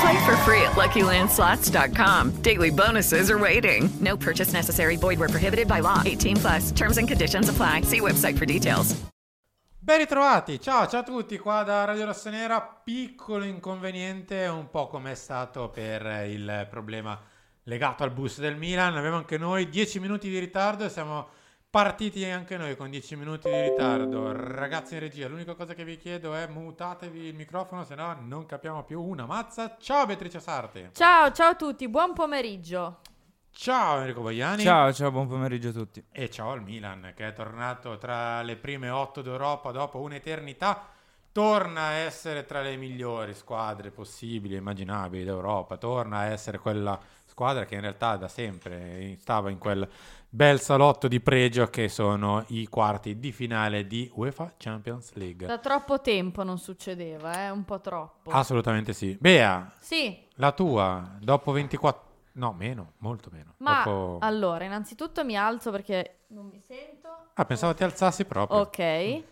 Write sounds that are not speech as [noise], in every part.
Play for free at LuckyLandSlots.com. Daily bonuses are waiting. No purchase necessary. Void where prohibited by law. 18 plus. Terms and conditions apply. See website for details. Ben ritrovati, ciao, ciao a tutti qua da Radio Rossonera. Piccolo inconveniente, un po' come è stato per il problema legato al bus del Milan. Abbiamo anche noi 10 minuti di ritardo e siamo partiti anche noi con 10 minuti di ritardo. Ragazzi in regia, l'unica cosa che vi chiedo è mutatevi il microfono, se no non capiamo più una mazza. Ciao Beatrice Sarti. Ciao, ciao a tutti, buon pomeriggio. Ciao Enrico Boiani. Ciao, ciao, buon pomeriggio a tutti. E ciao al Milan che è tornato tra le prime otto d'Europa dopo un'eternità. Torna a essere tra le migliori squadre possibili e immaginabili d'Europa. Torna a essere quella squadra che in realtà da sempre stava in quel bel salotto di pregio che sono i quarti di finale di UEFA Champions League. Da troppo tempo non succedeva, eh? un po' troppo. Assolutamente sì. Bea, Sì, la tua dopo 24 No, meno, molto meno. ma Dopo- allora, innanzitutto mi alzo perché non mi sento. Ah, pensavo ti alzassi proprio. Ok.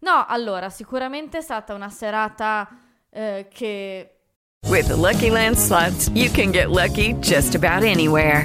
No, allora, sicuramente è stata una serata eh, che With the Lucky Land slots, you can get lucky just about anywhere.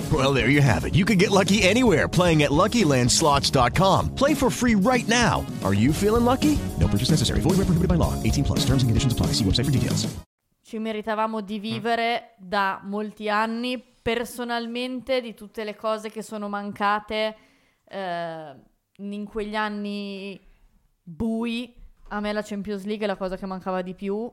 Well, there you have it. You can get lucky anywhere playing at LuckyLandSlots.com. Play for free right now. Are you feeling lucky? No purchase necessary. Void where prohibited by law. 18 plus. Terms and conditions apply. See website for details. ci meritavamo di vivere da molti anni. Personalmente, di tutte le cose che sono mancate eh, in quegli anni bui, a me la Champions League è la cosa che mancava di più.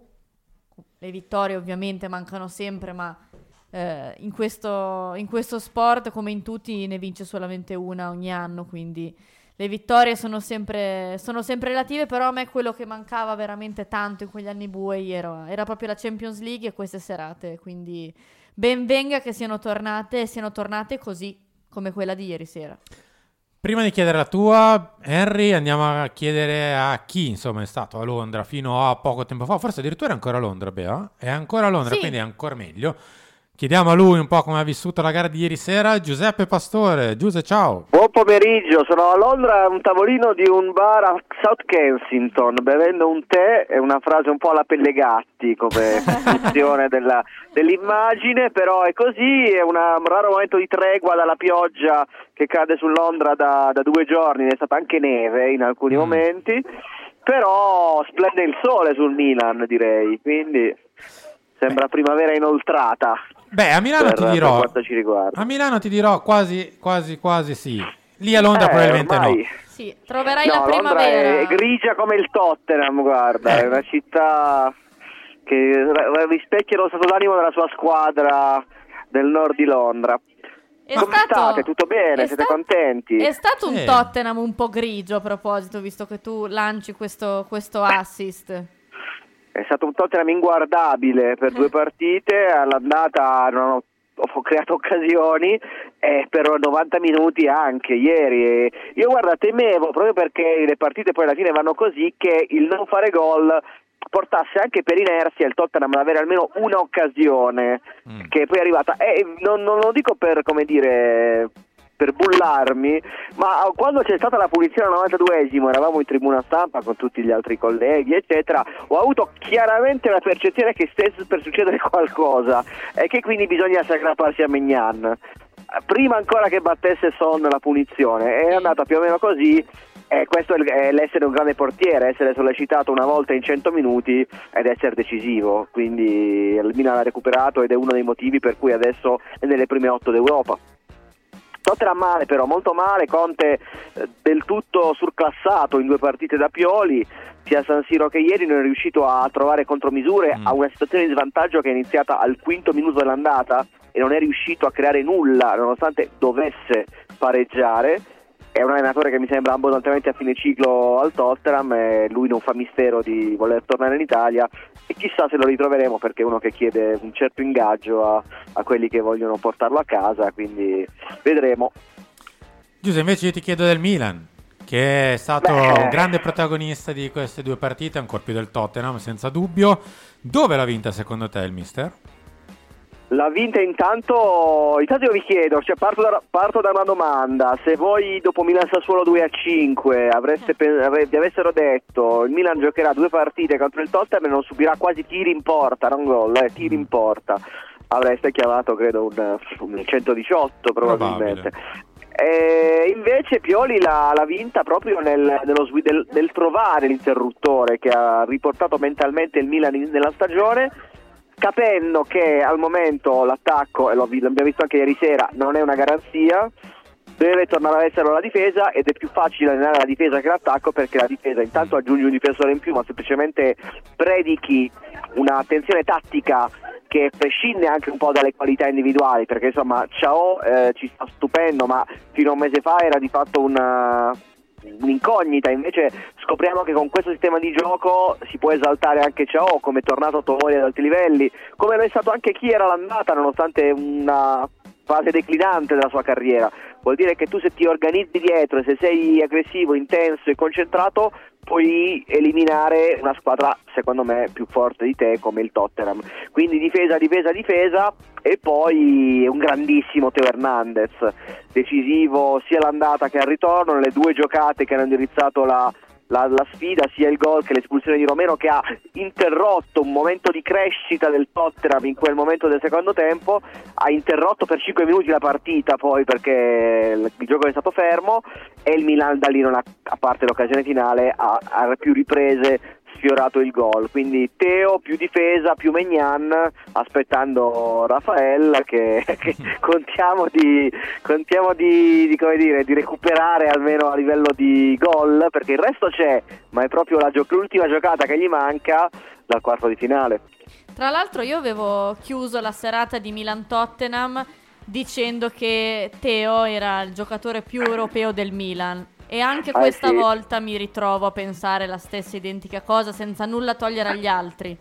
Le vittorie ovviamente mancano sempre, ma eh, in, questo, in questo sport, come in tutti, ne vince solamente una ogni anno, quindi le vittorie sono sempre, sono sempre relative, però a me quello che mancava veramente tanto in quegli anni bui era, era proprio la Champions League e queste serate, quindi ben venga che siano tornate e siano tornate così come quella di ieri sera. Prima di chiedere la tua, Henry, andiamo a chiedere a chi insomma è stato a Londra fino a poco tempo fa, forse addirittura è ancora a Londra, Bea, è ancora a Londra, Sì. quindi è ancora meglio. Chiediamo a lui un po' come ha vissuto la gara di ieri sera, Giuseppe Pastore. Giuseppe, ciao. Buon pomeriggio, sono a Londra a un tavolino di un bar a South Kensington bevendo un tè, è una frase un po' alla Pellegatti come [laughs] funzione della- dell'immagine, però è così, è una- un raro momento di tregua dalla pioggia che cade su Londra da, da due giorni, è stata anche neve in alcuni momenti, però splende il sole sul Milan direi, quindi sembra primavera inoltrata. Beh, a Milano per- ti dirò, a Milano ti dirò quasi, quasi, quasi sì. Lì a Londra Eh, probabilmente ormai- no. Sì, troverai No, la Londra primavera. è grigia come il Tottenham, guarda, Eh. è una città che rispecchia lo stato d'animo della sua squadra del nord di Londra. È Come stato- state? Tutto bene? è Siete sta- contenti? È stato un Sì. Tottenham un po' grigio a proposito, visto che tu lanci questo, questo assist. È stato un Tottenham inguardabile per due partite, all'andata non ho, ho creato [laughs] occasioni Eh, per 90 minuti anche ieri. E io guarda, temevo proprio perché le partite poi alla fine vanno così che il non fare gol portasse anche per inerzia il Tottenham ad avere almeno un'occasione che poi è arrivata. E non, non lo dico per come dire per bullarmi, ma quando c'è stata la punizione al 92esimo, eravamo in tribuna stampa con tutti gli altri colleghi, eccetera, ho avuto chiaramente la percezione che stesse per succedere [laughs] qualcosa e che quindi bisogna aggrapparsi a Mignan. Prima ancora che battesse Son la punizione, è andata più o meno così. E questo è l'essere un grande portiere, essere sollecitato una volta in 100 minuti ed essere decisivo. Quindi il Milan ha recuperato ed è uno dei motivi per cui adesso è nelle prime 8 d'Europa. Tottenham male però, molto male, Conte eh, del tutto surclassato in due partite da Pioli, sia San Siro che ieri non è riuscito a trovare contromisure a una situazione di svantaggio che è iniziata al quinto minuto dell'andata e non è riuscito a creare nulla nonostante dovesse pareggiare. È un allenatore che mi sembra abbondantemente a fine ciclo al Tottenham e lui non fa mistero di voler tornare in Italia e chissà se lo ritroveremo perché è uno che chiede un certo ingaggio a, a quelli che vogliono portarlo a casa, quindi vedremo. Giuseppe, invece io ti chiedo del Milan, che è stato Beh. un grande protagonista di queste due partite, ancora più del Tottenham, senza dubbio. Dove l'ha vinta secondo te il mister? L'ha vinta intanto, intanto io vi chiedo, cioè parto, da, parto da una domanda, se voi dopo Milan Sassuolo 2 a 5 avreste, vi avessero detto il Milan giocherà due partite contro il Tottenham e non subirà quasi tiri in porta, non gol, eh, tiri in porta, avreste chiamato credo un, un 118 probabilmente. E invece Pioli l'ha, l'ha vinta proprio nel, nello del, nel trovare l'interruttore che ha riportato mentalmente il Milan in- nella stagione capendo che al momento l'attacco, e l'abbiamo visto anche ieri sera, non è una garanzia, deve tornare ad essere la difesa ed è più facile allenare la difesa che l'attacco perché la difesa intanto aggiungi un difensore in più ma semplicemente predichi un'attenzione tattica che prescinde anche un po' dalle qualità individuali perché insomma Ciao eh, ci sta stupendo ma fino a un mese fa era di fatto una, un'incognita, invece scopriamo che con questo sistema di gioco si può esaltare anche Ciao come è tornato Tomori ad alti livelli, come lo è stato anche chi era l'andata nonostante una fase declinante della sua carriera. Vuol dire che tu se ti organizzi dietro e se sei aggressivo, intenso e concentrato puoi eliminare una squadra secondo me più forte di te come il Tottenham. Quindi difesa, difesa, difesa e poi un grandissimo Teo Hernandez, decisivo sia l'andata che al ritorno, nelle due giocate che hanno indirizzato la, la, la sfida, sia il gol che l'espulsione di Romero che ha interrotto un momento di crescita del Tottenham in quel momento del secondo tempo, ha interrotto per 5 minuti la partita poi perché il, il gioco è stato fermo e il Milan da lì non ha, a parte l'occasione finale, ha, ha più riprese sfiorato il gol. Quindi Teo più difesa, più Megnan, aspettando Rafael che, [laughs] che contiamo, di, contiamo di, di, dire, di recuperare almeno a livello di gol, perché il resto c'è, ma è proprio gio- l'ultima giocata che gli manca dal quarto di finale. Tra l'altro io avevo chiuso la serata di Milan-Tottenham dicendo che Teo era il giocatore più europeo del Milan. E anche Ah, questa sì. volta mi ritrovo a pensare la stessa identica cosa senza nulla togliere agli altri.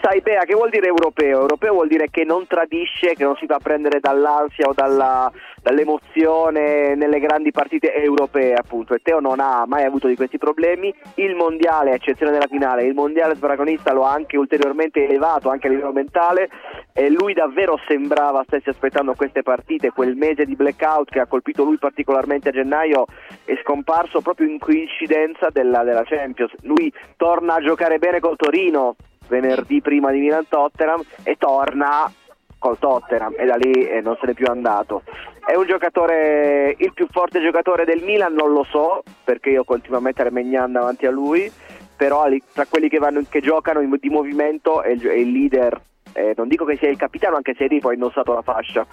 Sai Bea, che vuol dire europeo? Europeo vuol dire che non tradisce, che non si fa prendere dall'ansia o dalla- dall'emozione nelle grandi partite europee, appunto. E Teo non ha mai avuto di questi problemi. Il mondiale, a eccezione della finale, il mondiale protagonista lo ha anche ulteriormente elevato, anche a livello mentale. E lui davvero sembrava stesse aspettando queste partite. Quel mese di blackout che ha colpito lui particolarmente a gennaio è scomparso proprio in coincidenza della, della Champions. Lui torna a giocare bene col Torino venerdì prima di Milan Tottenham e torna col Tottenham e da lì eh, non se n'è più andato. È un giocatore, il più forte giocatore del Milan, non lo so perché io continuo a mettere Megnan davanti a lui, però tra quelli che, vanno, che giocano di movimento è il, è il leader, eh, non dico che sia il capitano anche se lì poi ha indossato la fascia,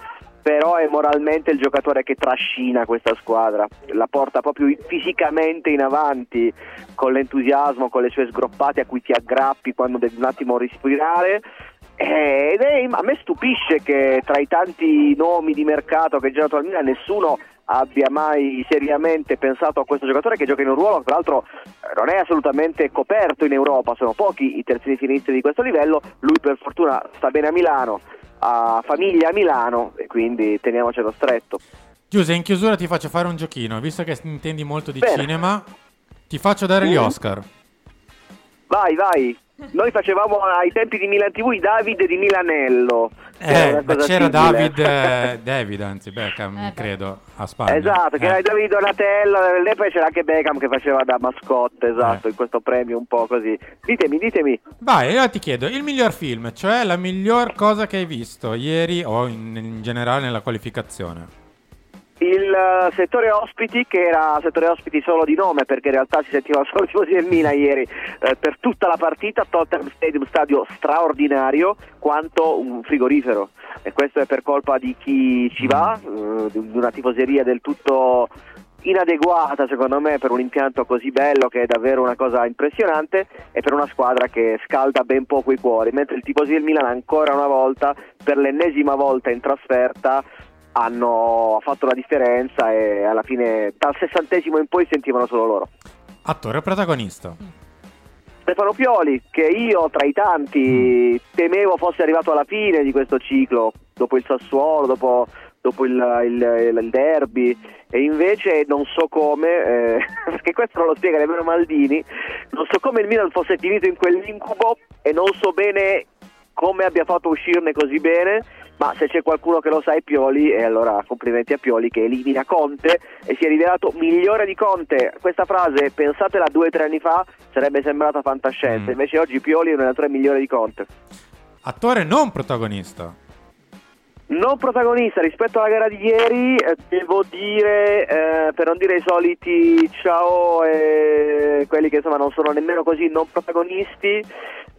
però è moralmente il giocatore che trascina questa squadra, la porta proprio fisicamente in avanti con l'entusiasmo, con le sue sgroppate a cui ti aggrappi quando devi un attimo respirare. Eh, Ed è, a me stupisce che tra i tanti nomi di mercato che girano al Milan nessuno abbia mai seriamente pensato a questo giocatore che gioca in un ruolo che tra l'altro non è assolutamente coperto in Europa, sono pochi i terzini finiti di questo livello, lui per fortuna sta bene a Milano, ha famiglia a Milano e quindi teniamocelo stretto. Giuse, in chiusura ti faccio fare un giochino, visto che intendi molto di Bene. cinema, ti faccio dare gli Mm. Oscar. Vai, vai. Noi facevamo ai tempi di Milan TV i David di Milanello. Eh, cosa c'era simile. David, eh, [laughs] David, anzi Beckham, credo, a Spagna. Esatto, che Eh. era David Donatello e poi c'era anche Beckham che faceva da mascotte, esatto, in questo premio un po' così. Ditemi, ditemi. Vai, io ti chiedo, il miglior film, cioè la miglior cosa che hai visto ieri o in, in generale nella qualificazione? Il eh, settore ospiti, che era settore ospiti solo di nome perché in realtà si sentiva solo i tifosi del Milan ieri eh, per tutta la partita, Tottenham Stadium, stadio straordinario quanto un frigorifero. E questo è per colpa di chi ci va, eh, di una tifoseria del tutto inadeguata secondo me per un impianto così bello che è davvero una cosa impressionante e per una squadra che scalda ben poco i cuori, mentre il tifosi del Milan ancora una volta, per l'ennesima volta in trasferta, hanno fatto la differenza e alla fine dal sessantesimo in poi sentivano solo loro. Attore o protagonista? Stefano Pioli, che io tra i tanti temevo fosse arrivato alla fine di questo ciclo, dopo il Sassuolo, dopo, dopo il, il- il derby, e invece non so come, eh, [laughs] perché questo non lo spiega nemmeno Maldini, non so come il Milan fosse finito in quell'incubo e non so bene come abbia fatto a uscirne così bene, ma se c'è qualcuno che lo sa è Pioli e allora complimenti a Pioli che elimina Conte e si è rivelato migliore di Conte. Questa frase, pensatela due o tre anni fa, sarebbe sembrata fantascienza, invece oggi Pioli è un allenatore migliore di Conte. Attore non protagonista. Non protagonista rispetto alla gara di ieri, eh, devo dire, per non dire i soliti ciao e quelli che insomma non sono nemmeno così non protagonisti,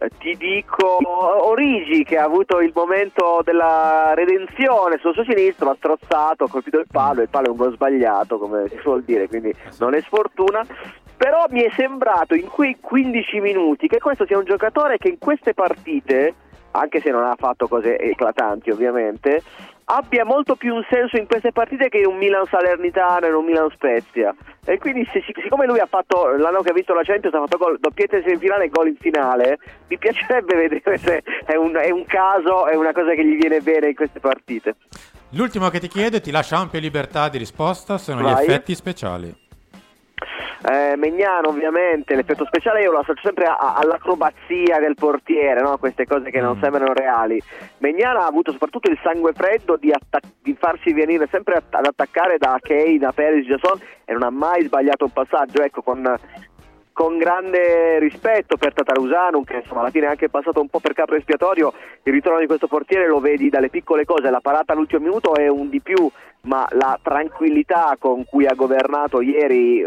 eh, ti dico Origi che ha avuto il momento della redenzione sul suo sinistro, ha strozzato, ha colpito il palo, il palo è un gol sbagliato come si suol dire, quindi non è sfortuna. Però mi è sembrato in quei 15 minuti che questo sia un giocatore che in queste partite anche se non ha fatto cose eclatanti ovviamente, abbia molto più un senso in queste partite che in un Milan Salernitano e in un Milan Spezia. E quindi sic- siccome lui ha fatto l'anno che ha vinto la Champions ha fatto gol, doppietta in semifinale e gol in finale, mi piacerebbe vedere se è un, è un caso, è una cosa che gli viene bene in queste partite. L'ultimo che ti chiedo ti lascio ampia libertà di risposta sono Vai. gli effetti speciali. Eh, Megnano ovviamente, l'effetto speciale io lo associo sempre a- a- all'acrobazia del portiere, no? queste cose che non sembrano reali. Megnano ha avuto soprattutto il sangue freddo di, atta- di farsi venire sempre att- ad attaccare da Kane, da Perez, Jason e non ha mai sbagliato un passaggio, ecco con con grande rispetto per Tatarusanu che insomma alla fine è anche passato un po' per capo espiatorio il ritorno di questo portiere lo vedi dalle piccole cose la parata all'ultimo minuto è un di più ma la tranquillità con cui ha governato ieri eh,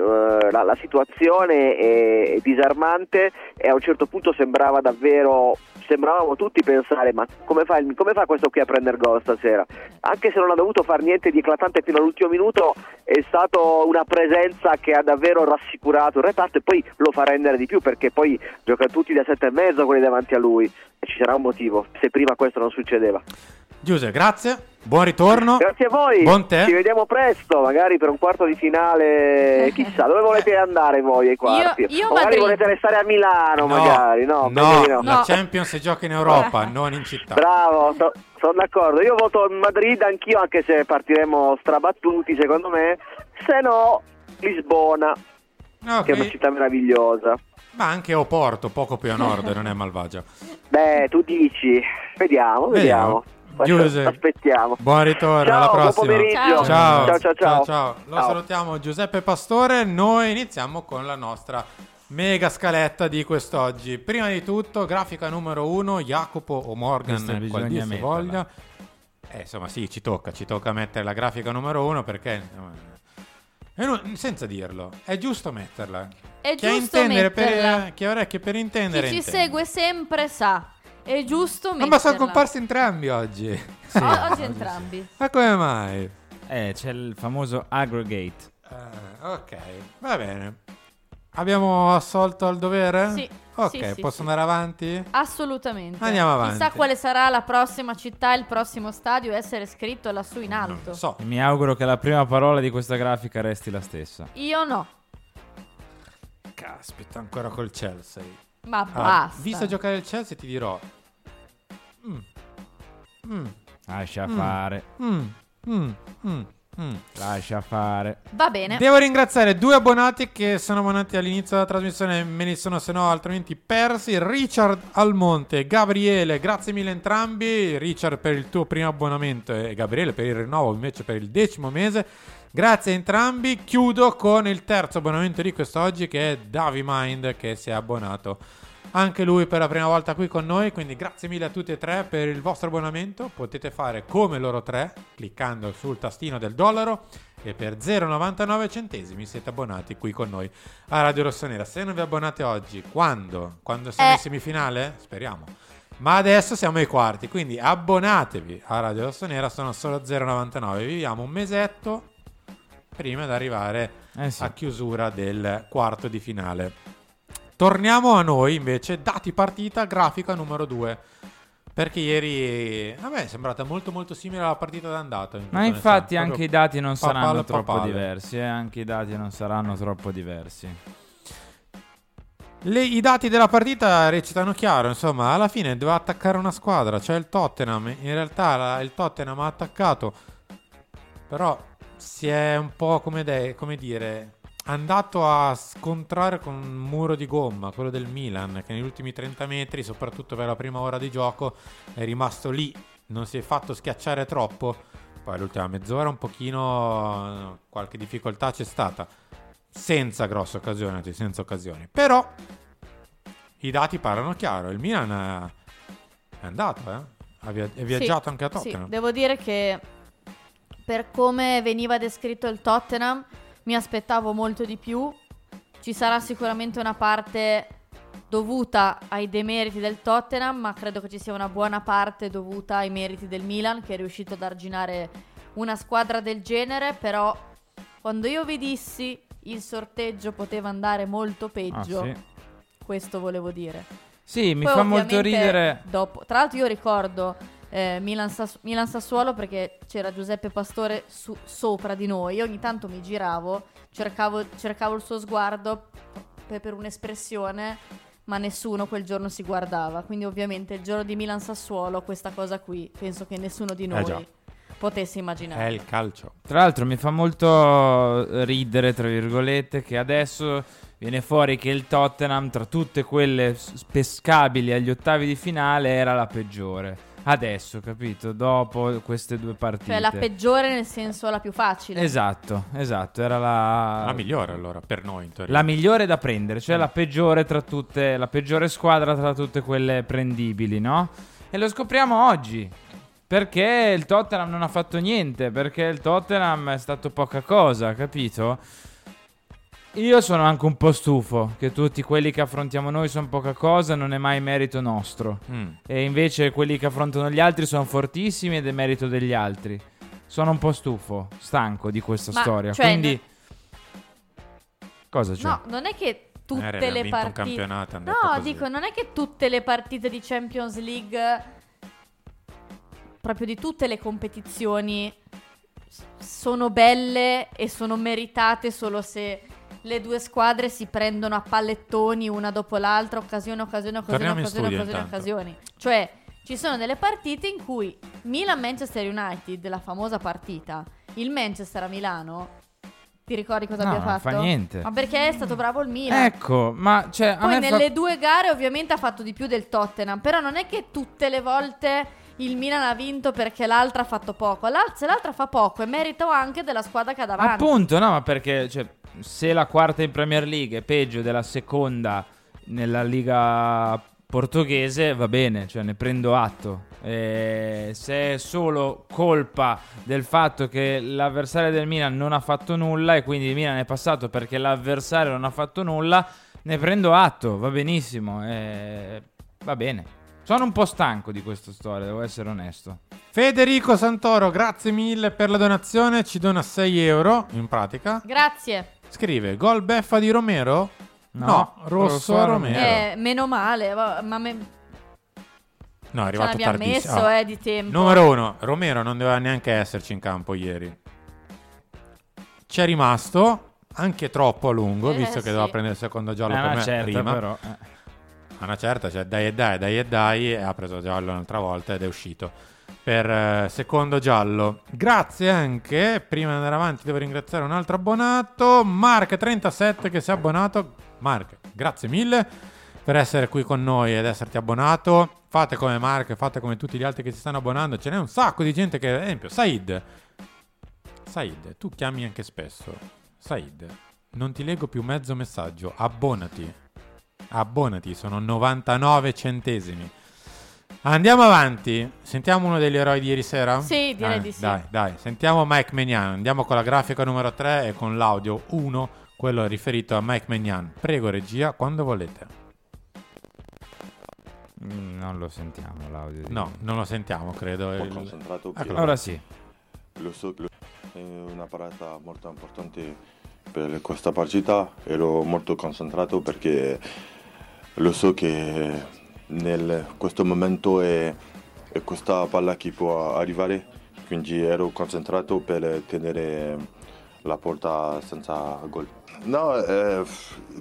la, la situazione è, disarmante e a un certo punto sembrava davvero sembravamo tutti pensare ma come fa, come fa questo qui a prendere gol stasera? Anche se non ha dovuto fare niente di eclatante fino all'ultimo minuto è stato una presenza che ha davvero rassicurato il reparto e poi lo fa rendere di più perché poi gioca tutti da sette e mezzo quelli davanti a lui. E ci sarà un motivo se prima questo non succedeva. Giuse, grazie, buon ritorno. Grazie a voi, Buon te. ci vediamo presto, magari per un quarto di finale, [laughs] chissà, dove volete andare voi ai quarti? Io- io magari Madrid. volete restare a Milano, No, magari, no? no, no. la Champions si gioca in Europa, [laughs] non in città. Bravo, sono d'accordo. Io voto Madrid anch'io, anche se partiremo strabattuti, secondo me. Se no, Lisbona, Ok. che è una città meravigliosa. Ma anche Oporto, poco più a nord, non è malvagia. Beh, tu dici, vediamo, vediamo. Giuse, Aspettiamo. buon ritorno, Ciao, alla buon prossima. pomeriggio. Ciao, Ciao, ciao, ciao. ciao. Lo Ciao. salutiamo Giuseppe Pastore. Noi iniziamo con la nostra mega scaletta di quest'oggi. Prima di tutto, grafica numero uno, Jacopo o Morgan, Questa qual bisogna dir si metterla. voglia. Eh, insomma, sì, ci tocca, ci tocca mettere la grafica numero uno perché... è nu- senza dirlo, è giusto metterla. È Chi giusto metterla. per, chi ha orecchie per intendere Chi ci intende. segue sempre sa. È giusto Ma, metterla. ma sono comparsi entrambi oggi. O- oggi entrambi. Ma come mai? Eh, c'è il famoso aggregate. Eh, ok, va bene. Abbiamo assolto al dovere? Sì, Ok, sì, sì, posso sì. andare avanti? Assolutamente. Andiamo avanti. Chissà quale sarà la prossima città, il prossimo stadio, essere scritto lassù in alto. So. E mi auguro che la prima parola di questa grafica resti la stessa. Io no. Caspita, ancora col Chelsea. Ma Allora, basta. visto giocare il Chelsea ti dirò... mm, Mm. Lascia Mm. fare. Mm. Mm. Mm. Mm. Lascia fare. Va bene. Devo ringraziare due abbonati che sono abbonati all'inizio della trasmissione, me li sono se no altrimenti persi. Richard Almonte e Gabriele, grazie mille entrambi. Richard per il tuo primo abbonamento e Gabriele per il rinnovo invece per il decimo mese. Grazie a entrambi. Chiudo con il terzo abbonamento di quest'oggi che è Davi Mind che si è abbonato anche lui per la prima volta qui con noi. Quindi grazie mille a tutti e tre per il vostro abbonamento. Potete fare come loro tre cliccando sul tastino del dollaro e per 0,99 centesimi siete abbonati qui con noi a Radio Rossonera. Se non vi abbonate oggi, quando? Quando siamo Eh. in semifinale? Speriamo. Ma adesso siamo ai quarti, quindi abbonatevi a Radio Rossonera, sono solo 0,99. Viviamo un mesetto prima di arrivare Eh sì. a chiusura del quarto di finale. Torniamo a noi invece, dati partita, grafica numero 2. Perché ieri a me è sembrata molto molto simile alla partita d'andata. in Ma infatti onestà. anche i dati non papale, saranno troppo papale. diversi. eh, Anche i dati non saranno troppo diversi. Le- I dati della partita recitano chiaro, insomma, alla fine doveva attaccare una squadra, cioè il Tottenham. In realtà la- il Tottenham ha attaccato, però si è un po' come, de- come dire, andato a scontrare con un muro di gomma, quello del Milan, che negli ultimi 30 metri, soprattutto per la prima ora di gioco, è rimasto lì, non si è fatto schiacciare troppo. Poi l'ultima mezz'ora un pochino qualche difficoltà c'è stata senza grosse occasioni, senza occasioni. Però i dati parlano chiaro. Il Milan è, andato, eh? Ha via- è viaggiato Sì, anche a sì, Tottenham. devo dire che per come veniva descritto il Tottenham mi aspettavo molto di più. Ci sarà sicuramente una parte dovuta ai demeriti del Tottenham, ma credo che ci sia una buona parte dovuta ai meriti del Milan che è riuscito ad arginare una squadra del genere, però quando io vi dissi il sorteggio poteva andare molto peggio, Ah, sì. questo volevo dire. Sì, mi Poi fa molto ridere. Dopo, tra l'altro io ricordo eh, Milan, Sas- Milan Sassuolo perché c'era Giuseppe Pastore su- sopra di noi. Io ogni tanto mi giravo, cercavo, cercavo il suo sguardo per, per un'espressione, ma nessuno quel giorno si guardava. Quindi ovviamente il giorno di Milan Sassuolo questa cosa qui penso che nessuno di noi Eh potesse immaginare. È il calcio. Tra l'altro mi fa molto ridere, tra virgolette, che adesso viene fuori che il Tottenham, tra tutte quelle pescabili agli ottavi di finale, era la peggiore. Adesso, capito? Dopo queste due partite. Cioè la peggiore nel senso la più facile. Esatto, esatto, era la... La migliore allora per noi in teoria. La migliore da prendere, cioè la peggiore tra tutte, la peggiore squadra tra tutte quelle prendibili, no? E lo scopriamo oggi. Perché il Tottenham non ha fatto niente, perché il Tottenham è stato poca cosa, capito? Io sono anche un po' stufo che tutti quelli che affrontiamo noi sono poca cosa, non è mai merito nostro. Mm. E invece quelli che affrontano gli altri sono fortissimi ed è merito degli altri. Sono un po' stufo, stanco di questa Ma, storia. cioè, Quindi Cosa c'è? No, non è che tutte abbiamo le partite. No, detto così. dico, non è che tutte le partite di Champions League, proprio di tutte le competizioni, sono belle e sono meritate solo se le due squadre si prendono a pallettoni una dopo l'altra, occasione, occasione, occasione, Torniamo occasione, occasione, intanto. occasioni. Cioè, ci sono delle partite in cui Milan-Manchester United, la famosa partita, il Manchester a Milano, ti ricordi cosa No, abbia non fatto? fa niente. Ma perché è stato bravo il Milan. Ecco, ma cioè, Poi me fa- nelle due gare ovviamente ha fatto di più del Tottenham, però non è che tutte le volte il Milan ha vinto perché l'altra ha fatto poco. L'al- se l'altra fa poco è merito anche della squadra che ha davanti. Appunto, no, ma perché cioè, se la quarta in Premier League è peggio della seconda nella Liga portoghese, va bene, cioè ne prendo atto. Eh, se è solo colpa del fatto che l'avversario del Milan non ha fatto nulla e quindi il Milan è passato perché l'avversario non ha fatto nulla, ne prendo atto, va benissimo, eh, va bene. Sono un po' stanco di questa storia, devo essere onesto. Federico Santoro, grazie mille per la donazione. Ci dona 6 euro in pratica. Grazie. Scrive: Gol beffa di Romero? No, rosso, rosso a Romero. Eh, meno male, ma me- No, è ce arrivato l'abbiamo tardissimo. messo Ah. eh, di tempo. Numero uno, Romero non doveva neanche esserci in campo ieri. Ci è rimasto anche troppo a lungo, Eh, visto che sì. doveva prendere il secondo giallo Eh, per una me certa, prima. però, eh. A una certa, cioè dai e dai, dai e dai, e ha preso giallo un'altra volta ed è uscito. Per eh, secondo giallo. Grazie anche, prima di andare avanti devo ringraziare un altro abbonato, Mark37 che si è abbonato. Mark, grazie mille per essere qui con noi ed esserti abbonato. Fate come Mark, fate come tutti gli altri che si stanno abbonando. Ce n'è un sacco di gente che, ad esempio, Said. Said, tu chiami anche spesso. Said, non ti leggo più mezzo messaggio. Abbonati. Abbonati, sono 99 centesimi. Andiamo avanti. Sentiamo uno degli eroi di ieri sera? Sì, direi Eh, di sì. Dai, dai. Sentiamo Mike Mignan. Andiamo con la grafica numero 3 e con l'audio 1, quello riferito a Mike Mignan. Prego, regia, quando volete. Mm, non lo sentiamo l'audio. di- No, non lo sentiamo, credo. Ho Il- concentrato Eccolo. Ora sì. Lo so, lo- è una parata molto importante per questa partita. Ero molto concentrato perché lo so che nel questo momento è, è questa palla che può arrivare. Quindi ero concentrato per tenere la porta senza gol. No, eh,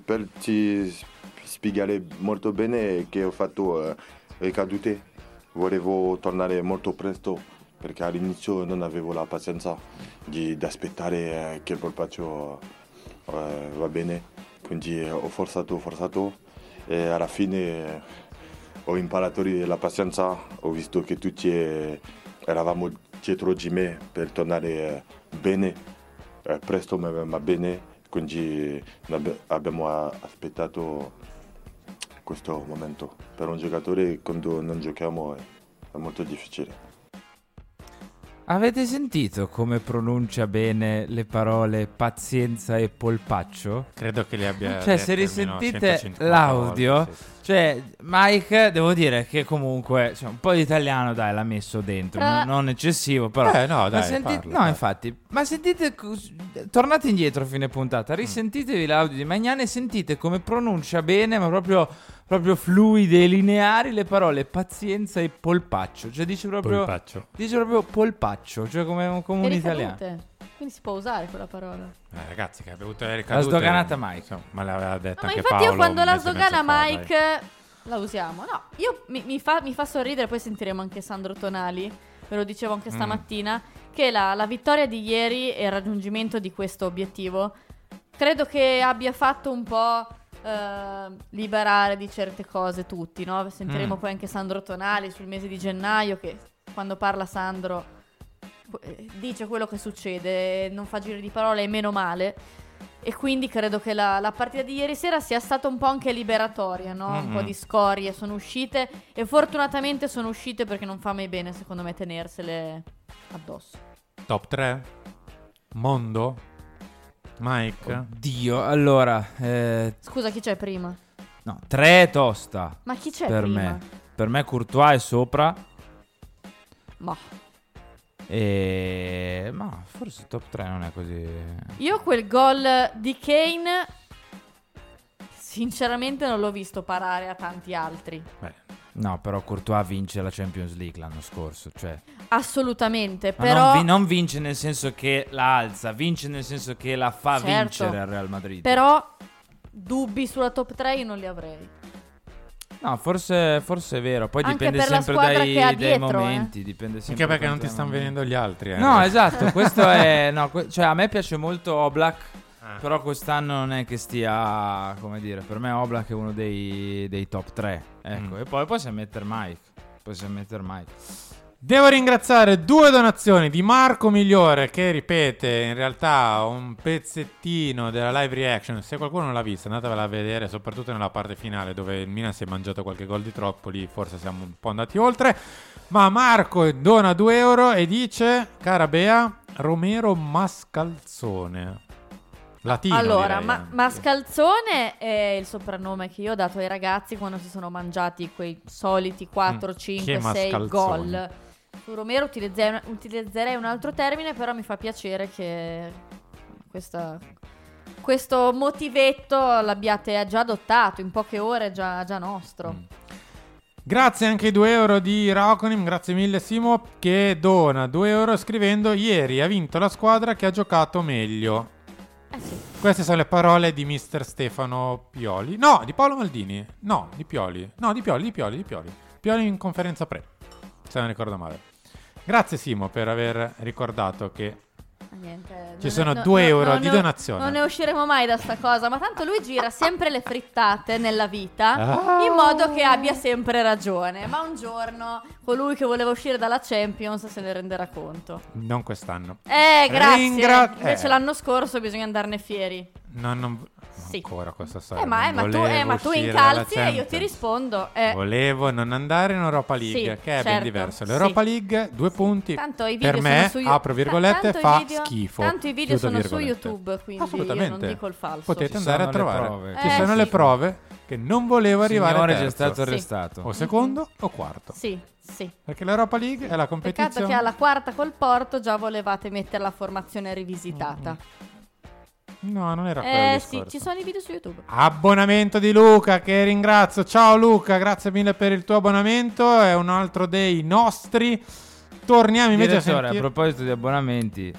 per ti spiegare molto bene che ho fatto eh, ricadute. Volevo tornare molto presto perché all'inizio non avevo la pazienza di, di aspettare eh, che il colpaccio eh, va bene. Quindi ho forzato, forzato e alla fine ho imparato la pazienza. Ho visto che tutti eh, eravamo dietro di me per tornare eh, bene, eh, presto ma, bene. Quindi abbi- abbiamo aspettato questo momento. Per un giocatore quando non giochiamo è, molto difficile. Avete sentito come pronuncia bene le parole pazienza e polpaccio? Credo che le abbia Cioè, se risentite 150 l'audio, volte, sì, cioè, Mike, devo dire che comunque cioè, un po' di italiano, dai, l'ha messo dentro. Tra- non- eccessivo, però. Eh, no, dai, senti- parla, no, parla. infatti. Ma sentite, tornate indietro a fine Mm. puntata, risentitevi l'audio di Magnani e sentite come pronuncia bene, ma proprio, proprio fluide e lineari le parole pazienza e polpaccio. Cioè, dice proprio. Polpaccio. Dice proprio polpaccio, cioè come, come un italiano. Quindi si può usare quella parola. Eh, ragazzi, che ha bevuto le La sdoganata Mike. insomma, ma l'aveva detto No, ma anche infatti Paolo. io quando la sdogana fa, dai. Mike la usiamo. No, io mi, mi fa, mi fa sorridere, poi sentiremo anche Sandro Tonali, ve lo dicevo anche Mm. stamattina, che la, la vittoria di ieri e il raggiungimento di questo obiettivo credo che abbia fatto un po' eh, liberare di certe cose tutti, no? Sentiremo Mm. poi anche Sandro Tonali sul mese di gennaio che quando parla Sandro dice quello che succede, non fa giri di parole e meno male. E quindi credo che la, la partita di ieri sera sia stata un po' anche liberatoria, no? Un Mm-mm. po' di scorie sono uscite e fortunatamente sono uscite perché non fa mai bene, secondo me, tenersele addosso. Top 3? Mondo? Mike? Dio, allora, eh, Scusa, chi c'è prima? no, tre è tosta. Ma chi c'è per prima? me. Per me Courtois è sopra. Ma E... Ma forse top 3 non è così... io quel gol di Kane, sinceramente, non l'ho visto parare a tanti altri. No, però Courtois vince la Champions League l'anno scorso. Cioè, Assolutamente, ma però. non, vi- non vince nel senso che la alza, vince nel senso che la fa Certo. vincere al Real Madrid. Però dubbi sulla top 3 io non li avrei. No, forse, forse è vero. Poi Anche dipende sempre dai, ha dai dietro, eh. momenti. Dipende sempre Anche perché non ti stanno venendo gli altri. eh. No, esatto, questo è... No, que- cioè a me piace molto Oblak, Ah. però quest'anno non è che stia, come dire, per me Oblak è uno dei, dei top 3. Ecco, Mm. e poi possiamo mettere Mike. Possiamo mettere Mike. Devo ringraziare due donazioni di Marco Migliore che ripete in realtà un pezzettino della live reaction. Se qualcuno non l'ha vista, andatevela a vedere, soprattutto nella parte finale dove il Milan si è mangiato qualche gol di troppo. Lì forse siamo un po' andati oltre. Ma Marco dona 2 euro e dice: Cara Bea, Romero Mascalzone. Latino. allora, ma-. Mascalzone è il soprannome che io ho dato ai ragazzi quando si sono mangiati quei soliti 4, Mm, 5, che 6 mascalzone. gol. Su Romero utilizzerei, utilizzerei un altro termine, però mi fa piacere che questa- questo motivetto l'abbiate già adottato, in poche ore è già, già nostro. Mm. Grazie anche ai 2 euro di Rauconim, grazie mille Simo che dona 2 euro scrivendo ieri ha vinto la squadra che ha giocato meglio. Queste sono le parole di mister Stefano Pioli. No, di Paolo Maldini. No, di Pioli. No, di Pioli, di Pioli, di Pioli. Pioli in conferenza pre. Se non ricordo male. Grazie Simo per aver ricordato che niente, Ci sono no- due no- euro non di ne- donazione. Non ne usciremo mai da sta cosa, ma tanto lui gira sempre le frittate nella vita Ah. in modo che abbia sempre ragione. Ma un giorno colui che voleva uscire dalla Champions se ne renderà conto. non quest'anno. Eh, grazie. Ringra- Invece eh. l'anno scorso bisogna andarne fieri. No, non Sì. ancora questa storia. Eh, ma, eh, ma tu, eh, ma tu incalzi e io ti rispondo. Eh, Volevo non andare in Europa League, Sì, che è ben certo, diverso. sì. L'Europa League, due punti. Tanto i video per sono me, su Yu- apro virgolette, fa video- schifo. Tanto i video sono su. YouTube, quindi io Assolutamente. non dico il falso. Potete Ci andare a sono trovare. prove. Ci Eh, sono sì. le prove che non volevo arrivare Signore, terzo. stato Sì. arrestato. O secondo o quarto. Sì, sì. Perché l'Europa League è la Peccato competizione. che alla quarta col Porto già volevate mettere la formazione rivisitata. No, non era quello il Eh sì, ci sono i video su YouTube. Abbonamento di Luca che ringrazio. Ciao Luca, grazie mille per il tuo abbonamento. È un altro dei nostri. Torniamo invece a Direttore, a sentire. proposito di abbonamenti,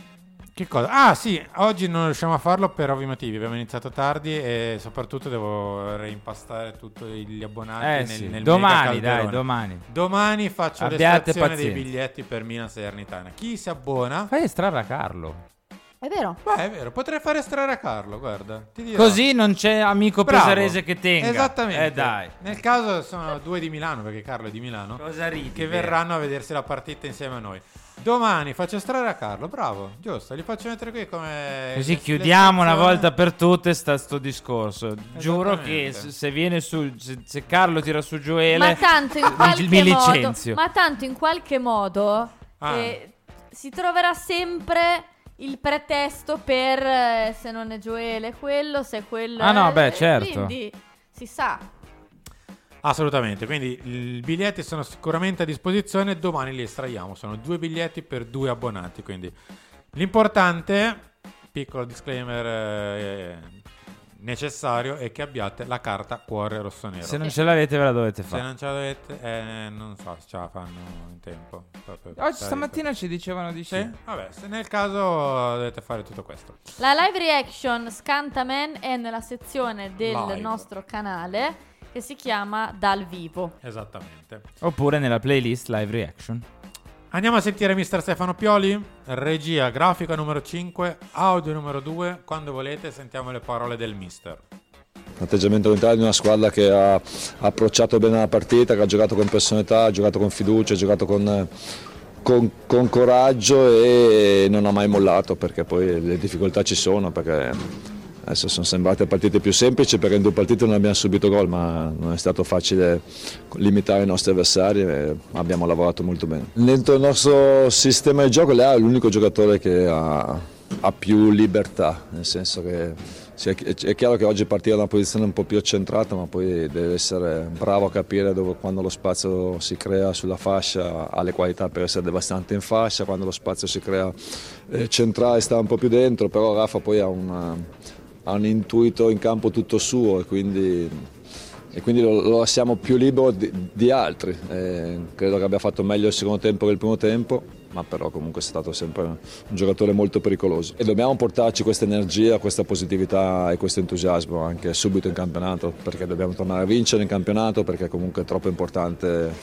Che cosa? Ah, sì, oggi non riusciamo a farlo per ovvi motivi. Abbiamo iniziato tardi e soprattutto devo reimpastare tutti gli abbonati Eh nel, sì, nel domani, dai, domani. Domani faccio Abbiate l'estrazione dei pazienza. biglietti per Milan Salernitana. Chi si abbona? fai estrarre a Carlo. È vero? Beh, è vero, potrei fare estrarre a Carlo, guarda. Ti dirò. Così non c'è amico Bravo. pesarese che tenga. Esattamente. Eh dai. Nel caso sono due di Milano, perché Carlo è di Milano. Cosa ridi? Che verranno a vedersi la partita insieme a noi. Domani faccio estrarre a Carlo, bravo, giusto, li faccio mettere qui come... Così chiudiamo una volta per tutte sta sto discorso. Giuro che se, viene su se, se Carlo tira su Gioele Ma tanto in [laughs] mi- qualche mi modo, licenzio. ma tanto in qualche modo Ah. eh, si troverà sempre il pretesto per eh, se non è Gioele quello, se è quello Ah, no, eh, beh, eh, certo. Quindi si sa. Assolutamente, quindi i biglietti sono sicuramente a disposizione, domani li estraiamo, sono due biglietti per due abbonati, quindi l'importante, piccolo disclaimer eh, necessario, è che abbiate la carta cuore rossonero. Se non ce l'avete ve la dovete Se fare. non ce l'avete, eh, non so se ce la fanno in tempo. Oggi stamattina ci dicevano di sì. Sì? Vabbè, se nel caso dovete fare tutto questo. La live reaction Scantaman è nella sezione del Live. nostro canale che si chiama Dal Vivo. Esattamente. Oppure nella playlist live reaction. Andiamo a sentire mister Stefano Pioli, regia grafica numero 5, audio numero 2. Quando volete sentiamo le parole del mister. L'atteggiamento mentale di una squadra che ha ha approcciato bene la partita, che ha giocato con personalità, ha giocato con fiducia, ha giocato con, con- con coraggio e non ha mai mollato perché poi le difficoltà ci sono. Perché adesso sono sembrate partite più semplici perché in due partite non abbiamo subito gol, ma non è stato facile limitare i nostri avversari e abbiamo lavorato molto bene. Dentro il nostro sistema di gioco Lea è l'unico giocatore che ha, ha più libertà, nel senso che è chi- è chiaro che oggi partire da una posizione un po' più accentrata, ma poi deve essere bravo a capire dove, quando lo spazio si crea sulla fascia ha le qualità per essere devastante in fascia, quando lo spazio si crea eh, centrale sta un po' più dentro, però Rafa poi ha un, ha un intuito in campo tutto suo e quindi, e quindi lo, lo lasciamo più libero di, di altri. Eh, credo che abbia fatto meglio il secondo tempo che il primo tempo ma però comunque è stato sempre un giocatore molto pericoloso e dobbiamo portarci questa energia, questa positività e questo entusiasmo anche subito in campionato perché dobbiamo tornare a vincere in campionato perché comunque è troppo importante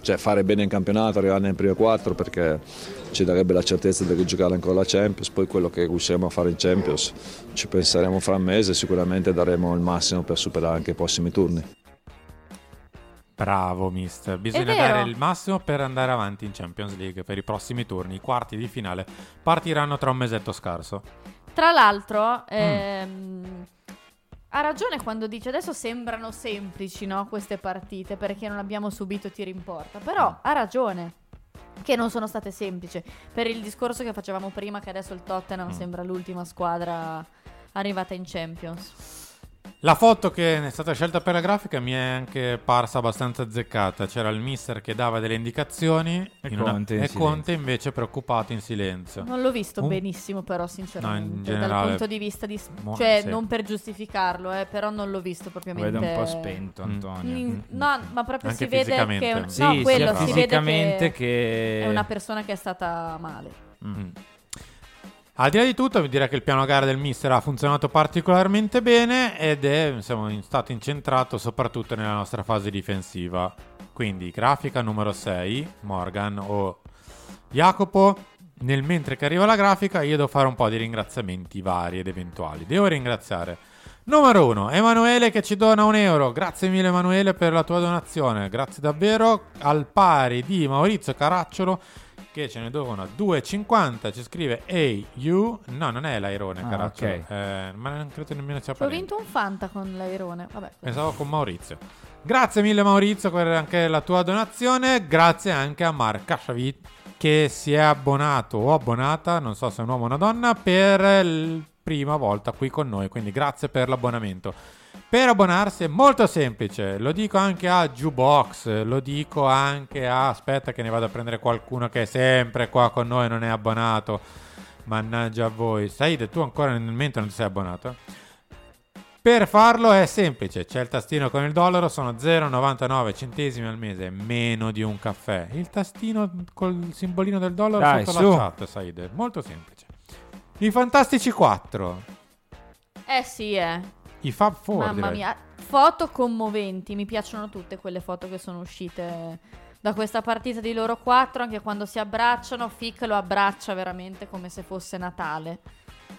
cioè fare bene in campionato, arrivare nelle prime quattro perché ci darebbe la certezza di rigiocare ancora la Champions, poi quello che riusciremo a fare in Champions ci penseremo fra un mese, sicuramente daremo il massimo per superare anche i prossimi turni. Bravo mister, bisogna dare il massimo per andare avanti in Champions League per i prossimi turni. I quarti di finale partiranno tra un mesetto scarso. Tra Mm. l'altro, ehm, ha ragione quando dice adesso sembrano semplici no, queste partite perché non abbiamo subito tiri in porta, però Mm. ha ragione che non sono state semplici per il discorso che facevamo prima che adesso il Tottenham Mm. sembra l'ultima squadra arrivata in Champions. La foto che è stata scelta per la grafica mi è anche parsa abbastanza azzeccata. C'era il mister che dava delle indicazioni E in una- Conte in e. Conte invece preoccupato in silenzio. Non l'ho visto Un- benissimo però No, sinceramente in dal generale, punto di vista di... mo- cioè sì. non per giustificarlo eh, però non l'ho visto Lo propriamente vedo un po' spento Mm. Antonio. Mm, No, ma proprio Anche si vede che è un- Sì, no, quello si vede che, che- è una persona che è stata male. Mm. Al di là di tutto, vi direi che il piano gara del mister ha funzionato particolarmente bene ed è insomma, in- stato incentrato soprattutto nella nostra fase difensiva. Quindi, grafica numero 6, Morgan o Jacopo, nel mentre che arriva la grafica, io devo fare un po' di ringraziamenti vari ed eventuali. Devo ringraziare numero uno, Emanuele che ci dona un euro. Grazie mille, Emanuele, per la tua donazione. Grazie davvero. Al pari di Maurizio Caracciolo che ce ne dona 2,50. Ci scrive Hey you. No, non è l'airone, Ah, Caracciolo. ok. Eh, ma non credo nemmeno sia Ho parente. vinto un Fanta con l'airone. Vabbè. Pensavo con Maurizio. Grazie mille Maurizio per anche la tua donazione. Grazie anche a Marca Shavit che si è abbonato o abbonata, non so se è un uomo o una donna, per la prima volta qui con noi. Quindi grazie per l'abbonamento. Per abbonarsi è molto semplice, lo dico anche a Jukebox, lo dico anche a... Aspetta che ne vado a prendere qualcuno che è sempre qua con noi e non è abbonato. Mannaggia a voi. Said, tu ancora nel mente non ti sei abbonato? Per farlo è semplice, c'è il tastino con il dollaro, sono 0,99 centesimi al mese, meno di un caffè. Il tastino col simbolino del dollaro Dai, sotto su. la chat, Said, molto semplice. I Fantastici 4, Eh sì, eh. I Fab Four, Mamma direi. mia. Foto commoventi. Mi piacciono tutte quelle foto che sono uscite da questa partita di loro quattro. Anche quando si abbracciano, Fick lo abbraccia veramente come se fosse Natale.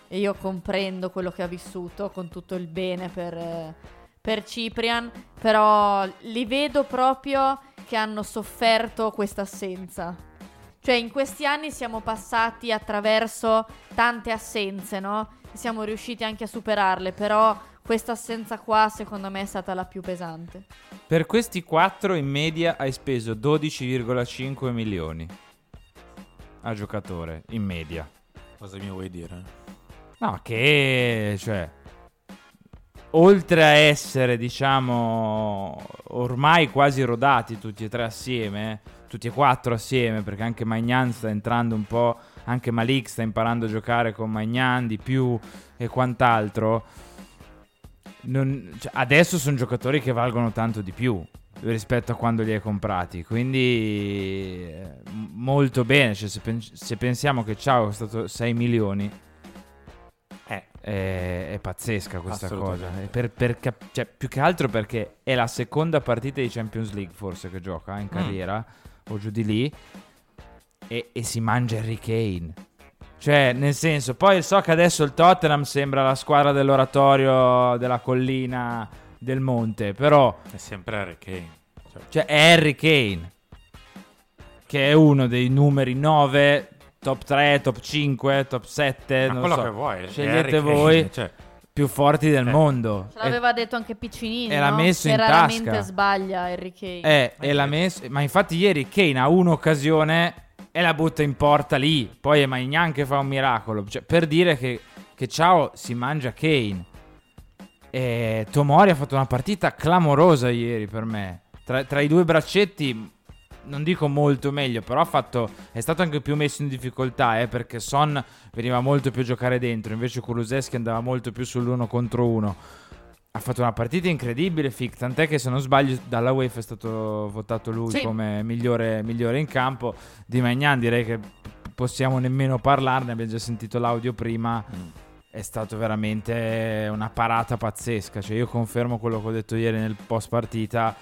E io comprendo quello che ha vissuto con tutto il bene per, per Ciprian. Però li vedo proprio che hanno sofferto questa assenza. Cioè, in questi anni siamo passati attraverso tante assenze, no? Siamo riusciti anche a superarle, però questa assenza qua, secondo me, è stata la più pesante. Per questi quattro in media hai speso 12,5 milioni a giocatore, in media. Cosa mi vuoi dire? No, che cioè oltre a essere, diciamo, ormai quasi rodati tutti e tre assieme, tutti e quattro assieme, perché anche Magnan sta entrando un po', anche Malik sta imparando a giocare con Magnan di più e quant'altro. Non- cioè, adesso sono giocatori che valgono tanto di più rispetto a quando li hai comprati. Quindi eh, molto bene. Cioè, se, pen- se pensiamo che Ciao è costato 6 milioni, Eh. è, è pazzesca questa cosa. Per- per cap- cioè, più che altro perché è la seconda partita di Champions League, forse che gioca in Mm. carriera o giù di lì. E, e si mangia Harry Kane. Cioè, nel senso, poi so che adesso il Tottenham sembra la squadra dell'oratorio della collina del monte, però È sempre Harry Kane. Cioè, cioè è Harry Kane che è uno dei numeri 9, top 3, top 5, top 7, Ma non quello so. che vuoi, Scegliete Harry Kane, voi cioè. più forti del Eh. mondo. Ce l'aveva detto anche Piccinini, e l'ha messo che in raramente tasca. sbaglia Harry Kane. Eh, e l'ha messo, ma infatti ieri Kane ha un'occasione e la butta in porta lì. Poi è Magnan che fa un miracolo. Cioè, per dire che, che Ciao si mangia Kane. E Tomori ha fatto una partita clamorosa ieri per me. Tra, tra i due braccetti, non dico molto meglio, però fatto, è stato anche più messo in difficoltà, eh, perché Son veniva molto più a giocare dentro, invece Kuluseschi andava molto più sull'uno contro uno. Ha fatto una partita incredibile, Fick, tant'è che se non sbaglio dalla UEFA è stato votato lui Sì. come migliore, migliore in campo. Di Magnan direi che possiamo nemmeno parlarne, abbiamo già sentito l'audio prima. È stato veramente una parata pazzesca. Cioè, io confermo quello che ho detto ieri nel post partita.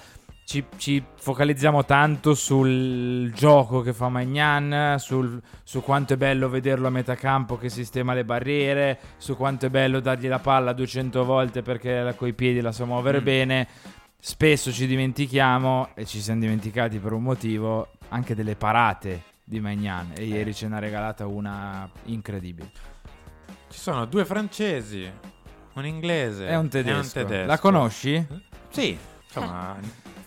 Ci, ci focalizziamo tanto sul gioco che fa Magnan, sul- su quanto è bello vederlo a metà campo che sistema le barriere, su quanto è bello dargli la palla 200 volte perché coi piedi la sa muovere Mm. bene. Spesso ci dimentichiamo, e ci siamo dimenticati per un motivo, anche delle parate di Magnan. E ieri ce n'ha regalata una incredibile. Ci sono due francesi, un inglese È un e un tedesco. tedesco. La conosci? Sì, insomma,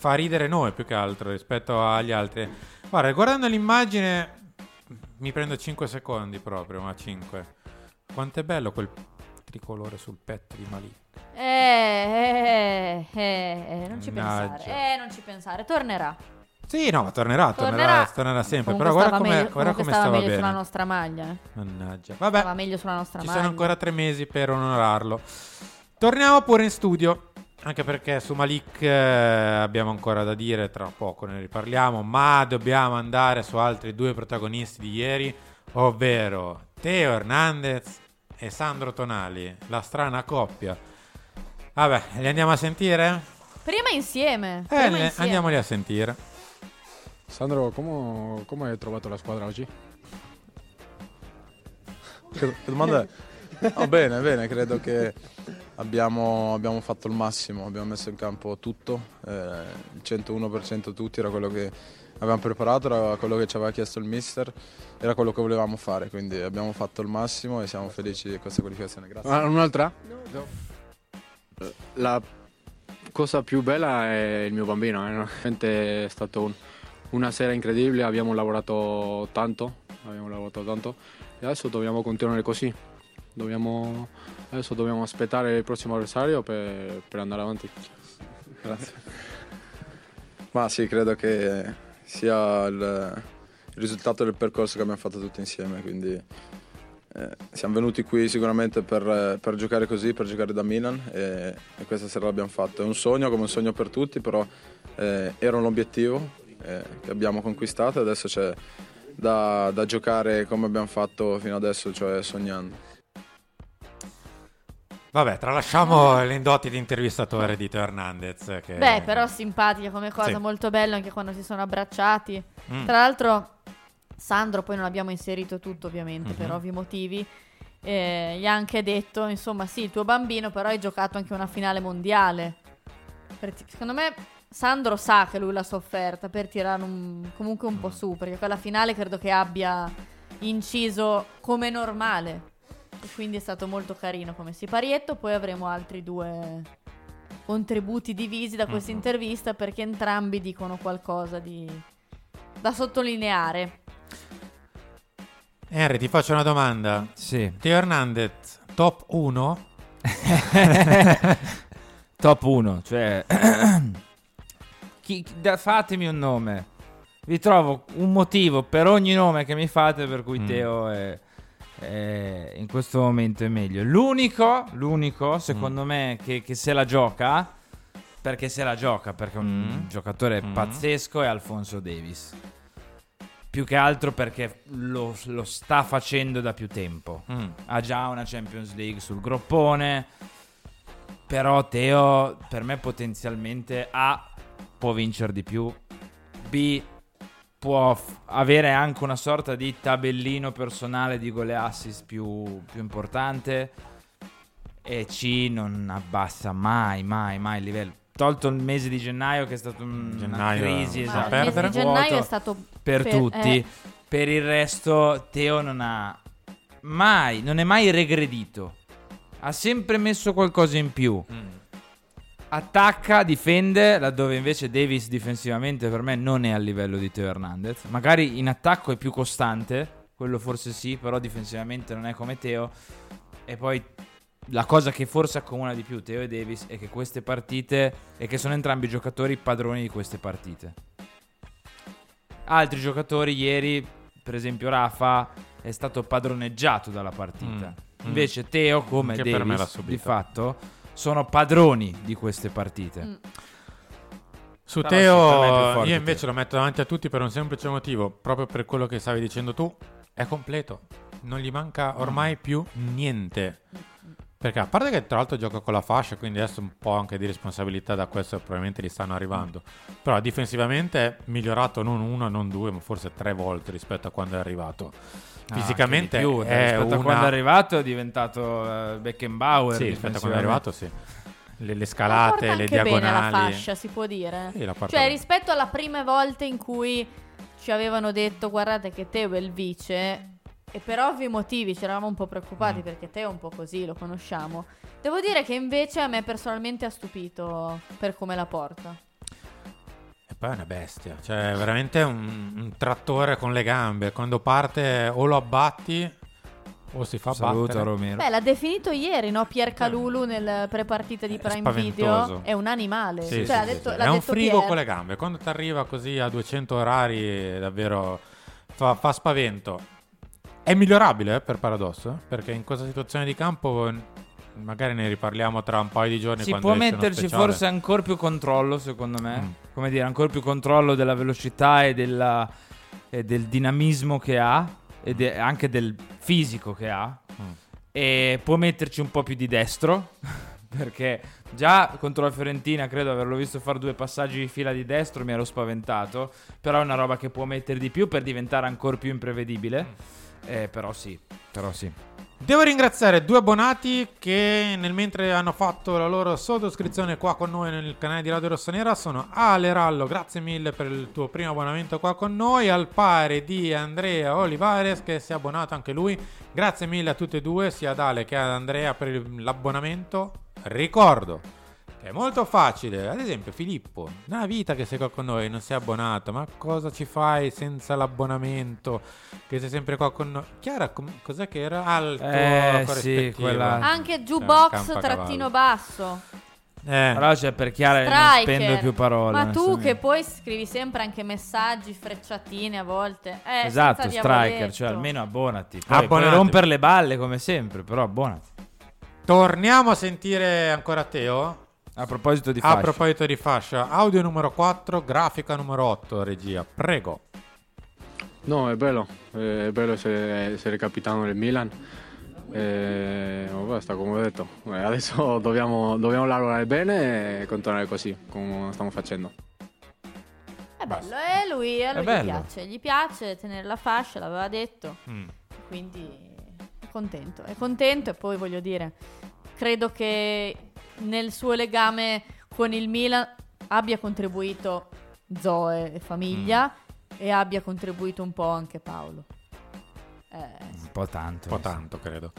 fa ridere noi più che altro rispetto agli altri. Guarda, guardando l'immagine mi prendo 5 secondi proprio, ma 5. Quanto è bello quel tricolore sul petto di Malik. Eh, eh, eh, eh, non ci Mannaggia. pensare. Eh, non ci pensare. Tornerà. Sì, no, ma tornerà, tornerà, Tornerà. tornerà sempre. Però guarda come, meglio, guarda come stava stava meglio bene. sulla nostra maglia. eh. Mannaggia. Vabbè, Stava meglio sulla nostra ci maglia. sono ancora tre mesi per onorarlo. Torniamo pure in studio. Anche perché su Malik eh, abbiamo ancora da dire, tra poco ne riparliamo, ma dobbiamo andare su altri due protagonisti di ieri, ovvero Teo Hernandez e Sandro Tonali, la strana coppia. Vabbè, li andiamo a sentire? Prima insieme. Eh, prima insieme. andiamoli a sentire. Sandro, come, come hai trovato la squadra oggi? che domanda è? No, bene, bene, credo che abbiamo, abbiamo fatto il massimo, abbiamo messo in campo tutto, eh, il 101% tutti era quello che avevamo preparato, era quello che ci aveva chiesto il mister, era quello che volevamo fare, quindi abbiamo fatto il massimo e siamo felici di questa qualificazione. Grazie. Ah, Un'altra? La cosa più bella è il mio bambino, eh, veramente è stato un- una sera incredibile, abbiamo lavorato tanto, abbiamo lavorato tanto e adesso dobbiamo continuare così. Dobbiamo, adesso dobbiamo aspettare il prossimo avversario per, per andare avanti. Grazie. Ma sì, credo che sia il, risultato del percorso che abbiamo fatto tutti insieme, quindi eh, siamo venuti qui sicuramente per, per giocare così, per giocare da Milan e, e questa sera l'abbiamo fatto. È un sogno come un sogno per tutti, però eh, era un obiettivo eh, che abbiamo conquistato e adesso c'è da, da giocare come abbiamo fatto fino adesso, cioè sognando. Vabbè, tralasciamo le indoti di intervistatore di Teo Hernandez. Che... Beh, però simpatica come cosa, Sì. molto bello anche quando si sono abbracciati. Mm. Tra l'altro, Sandro, poi non abbiamo inserito tutto ovviamente per Mhm. ovvi motivi, eh, gli ha anche detto, insomma, sì, il tuo bambino, però hai giocato anche una finale mondiale. Ti- secondo me Sandro sa che lui l'ha sofferta per tirare un- comunque un Mm. po' su, perché quella finale credo che abbia inciso come normale. E quindi è stato molto carino come siparietto. Poi avremo altri due contributi divisi da questa Mhm. intervista perché entrambi dicono qualcosa di da sottolineare. Henry, ti faccio una domanda. Sì. Teo Hernandez, top 1? [laughs] Top 1, cioè... [clears throat] chi- chi- da- fatemi un nome. Vi trovo un motivo per ogni nome che mi fate per cui Mm. Teo è, è- in questo momento è meglio. L'unico, l'unico secondo me, che, che se la gioca, perché se la gioca, perché è un Mm. giocatore Mm. pazzesco, è Alfonso Davis. Più che altro perché lo, lo sta facendo da più tempo. Mm. Ha già una Champions League sul groppone. Però Teo per me potenzialmente A può vincere di più, B può f- avere anche una sorta di tabellino personale di gol e assist più, più importante e C non abbassa mai, mai, mai il livello. Tolto il mese di gennaio che è stato un- una Gennaio, crisi, Ma esatto, il mese di gennaio è stato per, per- tutti. eh. Per il resto Teo non ha mai, non è mai regredito. Ha sempre messo qualcosa in più. Mm. Attacca, difende, laddove invece Davis difensivamente per me non è a livello di Teo Hernandez. Magari in attacco è più costante, quello forse sì, però difensivamente non è come Teo. E poi la cosa che forse accomuna di più Teo e Davis è che queste partite e che sono entrambi giocatori padroni di queste partite. Altri giocatori ieri, per esempio Rafa, è stato padroneggiato dalla partita. Mm. Invece Teo, come Che Davis, di fatto, sono padroni di queste partite. Mm. Su Però Teo, io invece lo metto davanti a tutti per un semplice motivo, proprio per quello che stavi dicendo tu, è completo. Non gli manca ormai più niente. Perché a parte che tra l'altro gioca con la fascia, quindi adesso un po' anche di responsabilità da questo probabilmente gli stanno arrivando. Però difensivamente è migliorato non una, non due, ma forse tre volte rispetto a quando è arrivato. Ah, Fisicamente di più, è rispetto una... a quando è arrivato è diventato eh, Beckenbauer. Sì, rispetto a quando è arrivato sì. Le, le scalate, le anche bene la diagonali. fascia, si può dire. Sì, cioè, bene. rispetto alla prime volte in cui ci avevano detto guardate che Teo è il vice, e per ovvi motivi ci eravamo un po' preoccupati Mm. perché Teo è un po' così, lo conosciamo. Devo dire che invece a me personalmente ha stupito per come la porta. Poi è una bestia, cioè è veramente un, un trattore con le gambe. Quando parte o lo abbatti o si fa Saluto battere. Romero. Beh, l'ha definito ieri, no? Pier Calulu nel prepartita di Prime spaventoso. Video. È un animale. Sì, cioè, sì, l'ha detto, sì. l'ha È un frigo Pier. con le gambe. Quando ti arriva così a 200 orari, davvero fa, fa spavento. È migliorabile eh, per paradosso, eh, perché in questa situazione di campo magari ne riparliamo tra un paio di giorni. Si può metterci forse ancora più controllo, secondo me. Mm. Come dire, ancora più controllo della velocità e, della- e del dinamismo che ha, e de- anche del fisico che ha. Mm. E può metterci un po' più di destro. [laughs] Perché già contro la Fiorentina credo averlo visto fare due passaggi di fila di destro, mi ero spaventato. Però è una roba che può mettere di più per diventare ancora più imprevedibile. Eh, però sì, però sì. Devo ringraziare due abbonati che nel mentre hanno fatto la loro sottoscrizione qua con noi nel canale di Radio Rossonera sono Ale Rallo, grazie mille per il tuo primo abbonamento qua con noi, al pari di Andrea Olivares che si è abbonato anche lui, grazie mille a tutti e due, sia ad Ale che ad Andrea per l'abbonamento. Ricordo è molto facile, ad esempio Filippo, una vita che sei qua con noi, non sei abbonato, ma cosa ci fai senza l'abbonamento? Che sei sempre qua con noi. Chiara, com- cos'è che era? Ah, il tuo Eh, sì, quella- Anche Cioè, jukebox trattino basso. Eh. Allora c'è per Chiara non Striker. spendo più parole. Ma tu che poi scrivi sempre anche messaggi, frecciatine a volte. Eh, Esatto, striker, cioè almeno abbonati. Poi puoi Abbonati. rompere le balle come sempre, però abbonati. Torniamo a sentire ancora Teo. A proposito di A fascia. proposito di fascia, audio numero 4, grafica numero 8, regia. Prego. No, è bello, eh, è bello essere, essere capitano del Milan. E oh, basta, come ho detto, Eh, adesso [laughs] dobbiamo, dobbiamo lavorare bene e continuare così, come stiamo facendo. È bello, e lui, a lui gli piace. Gli piace tenere la fascia, l'aveva detto. Mm. Quindi è contento. È contento e poi voglio dire, credo che nel suo legame con il Milan abbia contribuito Zoe e famiglia Mm. e abbia contribuito un po' anche Paolo. Eh, Un po' tanto. Un po' tanto, credo.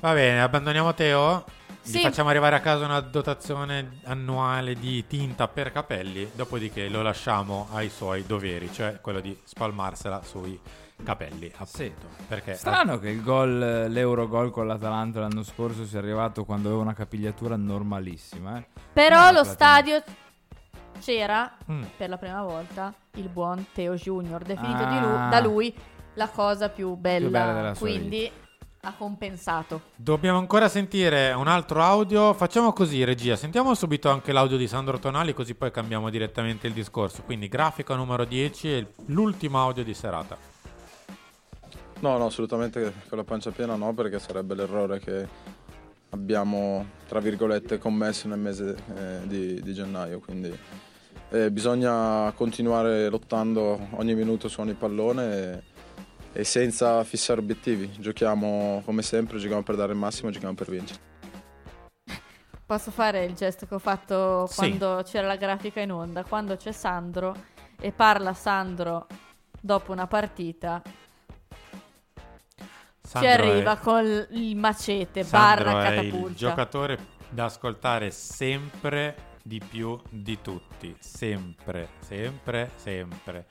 Va bene, abbandoniamo Teo. Gli Sì. facciamo arrivare a casa una dotazione annuale di tinta per capelli, dopodiché lo lasciamo ai suoi doveri, cioè quello di spalmarsela sui capelli, appunto. Sì. Perché Strano che il gol, l'euro gol con l'Atalanta l'anno scorso sia arrivato quando aveva una capigliatura normalissima. eh. Però Non lo stadio c'era Mm. per la prima volta il buon Teo Junior, definito di Ah. lui- da lui la cosa più bella, bella della sua quindi ha compensato. Dobbiamo ancora sentire un altro audio. Facciamo così, regia. Sentiamo subito anche l'audio di Sandro Tonali, così poi cambiamo direttamente il discorso. Quindi, grafica numero 10 e l'ultimo audio di serata. No, no, assolutamente con la pancia piena no, perché sarebbe l'errore che abbiamo, tra virgolette, commesso nel mese eh, di, di gennaio. Quindi eh, bisogna continuare lottando ogni minuto su ogni pallone e, e senza fissare obiettivi. Giochiamo come sempre, giochiamo per dare il massimo, giochiamo per vincere. Posso fare il gesto che ho fatto Sì. quando c'era la grafica in onda, quando c'è Sandro e parla Sandro dopo una partita. Sandro ci arriva è- con il macete, Sandro barra è il catapulta. giocatore da ascoltare sempre di più di tutti. Sempre, sempre, sempre.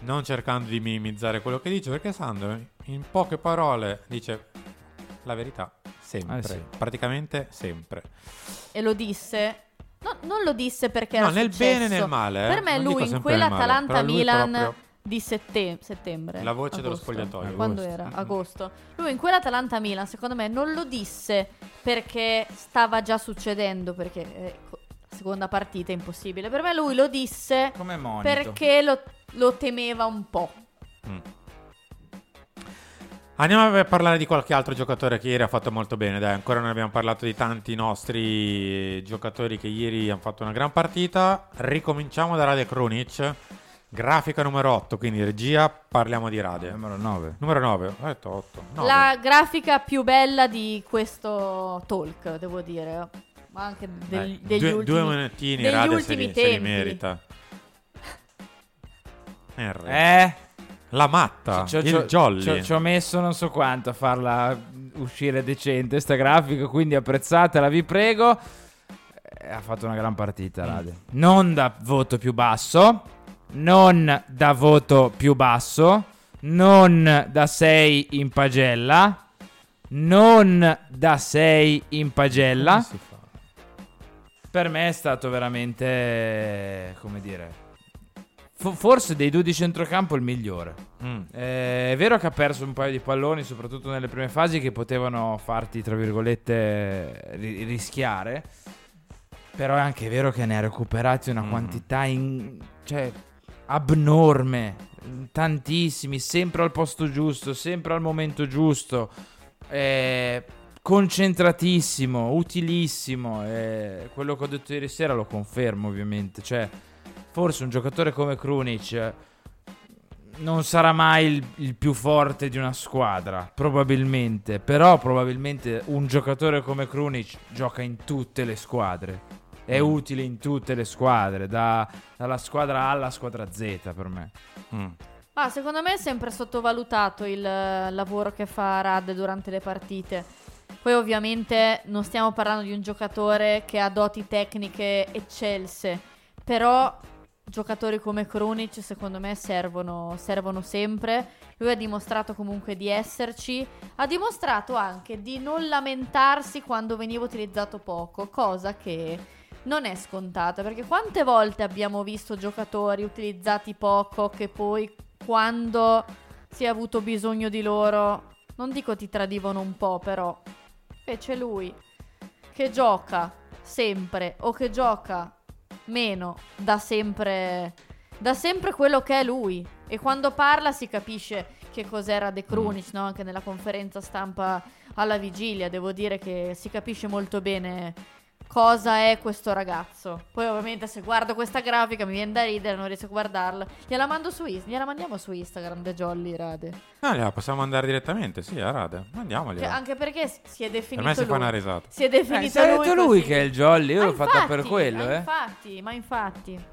Non cercando di minimizzare quello che dice, perché Sandro, in poche parole, dice la verità. Sempre. Eh sì. Praticamente sempre. E lo disse. no, non lo disse perché No, era nel successo. bene e nel male, eh. Per me Non lui in quell'Atalanta-Milan proprio- di sette- settembre. La voce dello agosto. spogliatoio. Quando Agosto. era? Agosto. Lui in quell'Atalanta-Milan, secondo me, non lo disse perché stava già succedendo, perché eh, co- seconda partita è impossibile. Per me lui lo disse Come monito. perché lo, lo temeva un po'. Andiamo a parlare di qualche altro giocatore che ieri ha fatto molto bene. Dai, ancora non abbiamo parlato di tanti nostri giocatori che ieri hanno fatto una gran partita. Ricominciamo da Rade Krunic. Grafica numero 8, quindi regia, parliamo di Rade. Numero 9. Numero 9, ho detto 8. La grafica più bella di questo talk, devo dire. Ma anche del- degli due, ultimi due monetini, degli Rade se ultimi li, se li tempi. merita. [laughs] R. Eh? La matta, Ci ho- il ci ho- jolly. Ci ho, ci ho messo non so quanto a farla uscire decente sta grafica, quindi apprezzatela, vi prego. Eh, Ha fatto una gran partita, Rade. Non da voto più basso, non da voto più basso, non da 6 in pagella, non da 6 in pagella. Per me è stato veramente, come dire, fo- forse dei due di centrocampo il migliore. Mm. Eh, è vero che ha perso un paio di palloni, soprattutto nelle prime fasi, che potevano farti, tra virgolette, ri- rischiare. Però è anche vero che ne ha recuperati una quantità in- cioè, abnorme. Tantissimi, sempre al posto giusto, sempre al momento giusto. Eh, concentratissimo, utilissimo. eh, quello che ho detto ieri sera lo confermo, ovviamente. Cioè, forse un giocatore come Krunic non sarà mai il, il più forte di una squadra, probabilmente. Però probabilmente un giocatore come Krunic gioca in tutte le squadre. È Mm. utile in tutte le squadre, da- dalla squadra A alla squadra Z per me. Mm. Ah, secondo me è sempre sottovalutato il eh, lavoro che fa Rad durante le partite. Poi ovviamente non stiamo parlando di un giocatore che ha doti tecniche eccelse, però giocatori come Krunic secondo me servono, servono sempre. Lui ha dimostrato comunque di esserci, ha dimostrato anche di non lamentarsi quando veniva utilizzato poco, cosa che non è scontata, perché quante volte abbiamo visto giocatori utilizzati poco che poi quando si è avuto bisogno di loro, non dico ti tradivano un po', però invece lui che gioca sempre o che gioca meno da sempre da sempre quello che è lui e quando parla si capisce che cos'era De Krunic, no? anche nella conferenza stampa alla vigilia, devo dire che si capisce molto bene cosa è questo ragazzo. Poi ovviamente se guardo questa grafica mi viene da ridere, non riesco a guardarla. Gliela mando su Instagram, gliela mandiamo su Instagram De Jolly Rade. Ah, gliela possiamo mandare direttamente, sì, a Rade. Mandiamogliela. Cioè, anche perché si è definito Per me si lui. fa una risata. Si è definito Eh, si è lui, detto lui così. che è il jolly, io Ma l'ho fatta per infatti, quello, ma eh. Infatti, ma infatti.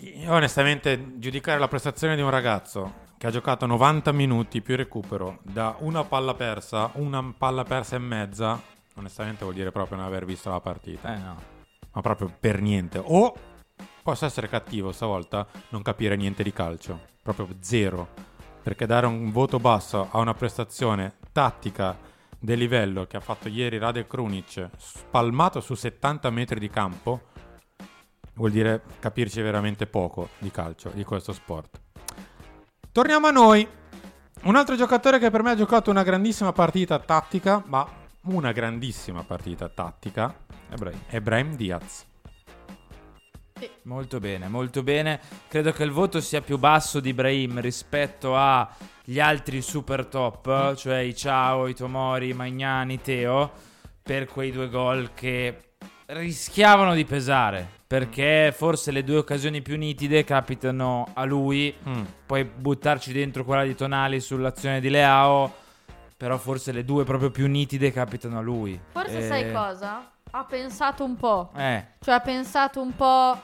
Io onestamente giudicare la prestazione di un ragazzo che ha giocato 90 minuti più recupero da una palla persa, una palla persa e mezza, onestamente vuol dire proprio non aver visto la partita. Eh no. Ma proprio per niente. O posso essere cattivo stavolta, non capire niente di calcio. Proprio zero. Perché dare un voto basso a una prestazione tattica del livello che ha fatto ieri Rade Krunic, spalmato su 70 metri di campo, vuol dire capirci veramente poco di calcio, di questo sport. Torniamo a noi. Un altro giocatore che per me ha giocato una grandissima partita tattica, ma una grandissima partita tattica, è Brahim Diaz. Molto bene, molto bene. Credo che il voto sia più basso di Brahim rispetto agli altri super top, cioè i Ciao, i Tomori, i Magnani, Teo, per quei due gol che rischiavano di pesare. Perché forse le due occasioni più nitide capitano a lui. Puoi buttarci dentro quella di Tonali sull'azione di Leao. Però forse le due proprio più nitide capitano a lui. Forse Eh, sai cosa? Ha pensato un po'. Eh. Cioè ha pensato un po'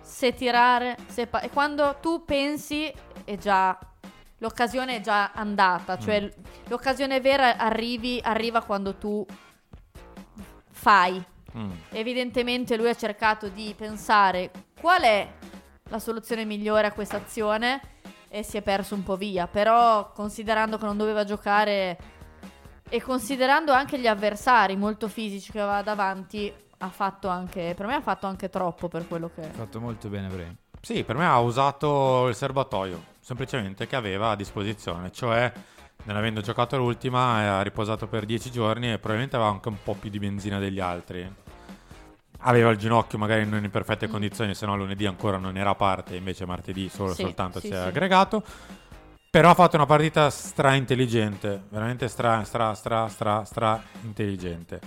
se tirare, se pa- e quando tu pensi è già l'occasione è già andata, cioè l- l'occasione vera arrivi, arriva quando tu fai. Mm. Evidentemente lui ha cercato di pensare qual è la soluzione migliore a questa azione e si è perso un po' via, però considerando che non doveva giocare e considerando anche gli avversari molto fisici che aveva davanti, ha fatto anche per me ha fatto anche troppo per quello che Ha fatto molto bene Brahim. Sì, per me ha usato il serbatoio, semplicemente che aveva a disposizione, cioè non avendo giocato l'ultima ha riposato per 10 giorni e probabilmente aveva anche un po' più di benzina degli altri. Aveva il ginocchio magari non in perfette condizioni, se no lunedì ancora non era a parte, invece martedì solo Sì, soltanto sì, si è sì. aggregato. Però ha fatto una partita stra intelligente, veramente stra stra stra stra stra intelligente.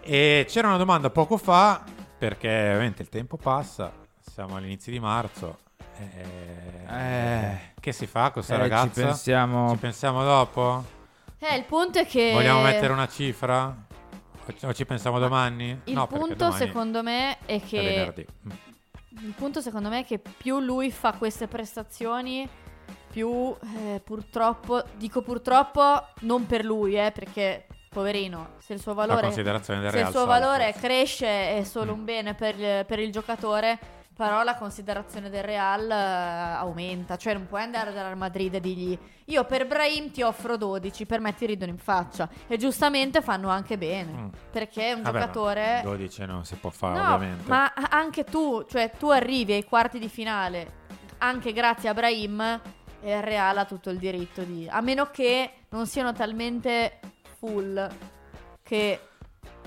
E c'era una domanda poco fa, perché ovviamente il tempo passa, siamo all'inizio di marzo. eh, Eh. che si fa con questa Eh, ci ragazza? pensiamo- Ci pensiamo dopo? Eh, il punto è che Vogliamo mettere una cifra? O ci- pensiamo domani? il no, punto domani secondo me è è che venerdì. Mm. Il punto secondo me è che più lui fa queste prestazioni, più eh, purtroppo, dico purtroppo non per lui, eh, perché poverino, se il suo valore, se il suo valore cresce è solo un bene per, per il giocatore, però la considerazione del Real eh, aumenta, cioè non puoi andare dal Real Madrid e dirgli io per Brahim ti offro 12, per me ti ridono in faccia e giustamente fanno anche bene, Mm. perché è un Vabbè, ma giocatore... 12 non si può fare, No, ovviamente. ma anche tu, cioè tu arrivi ai quarti di finale anche grazie a Brahim e il Real ha tutto il diritto di... A meno che non siano talmente full che...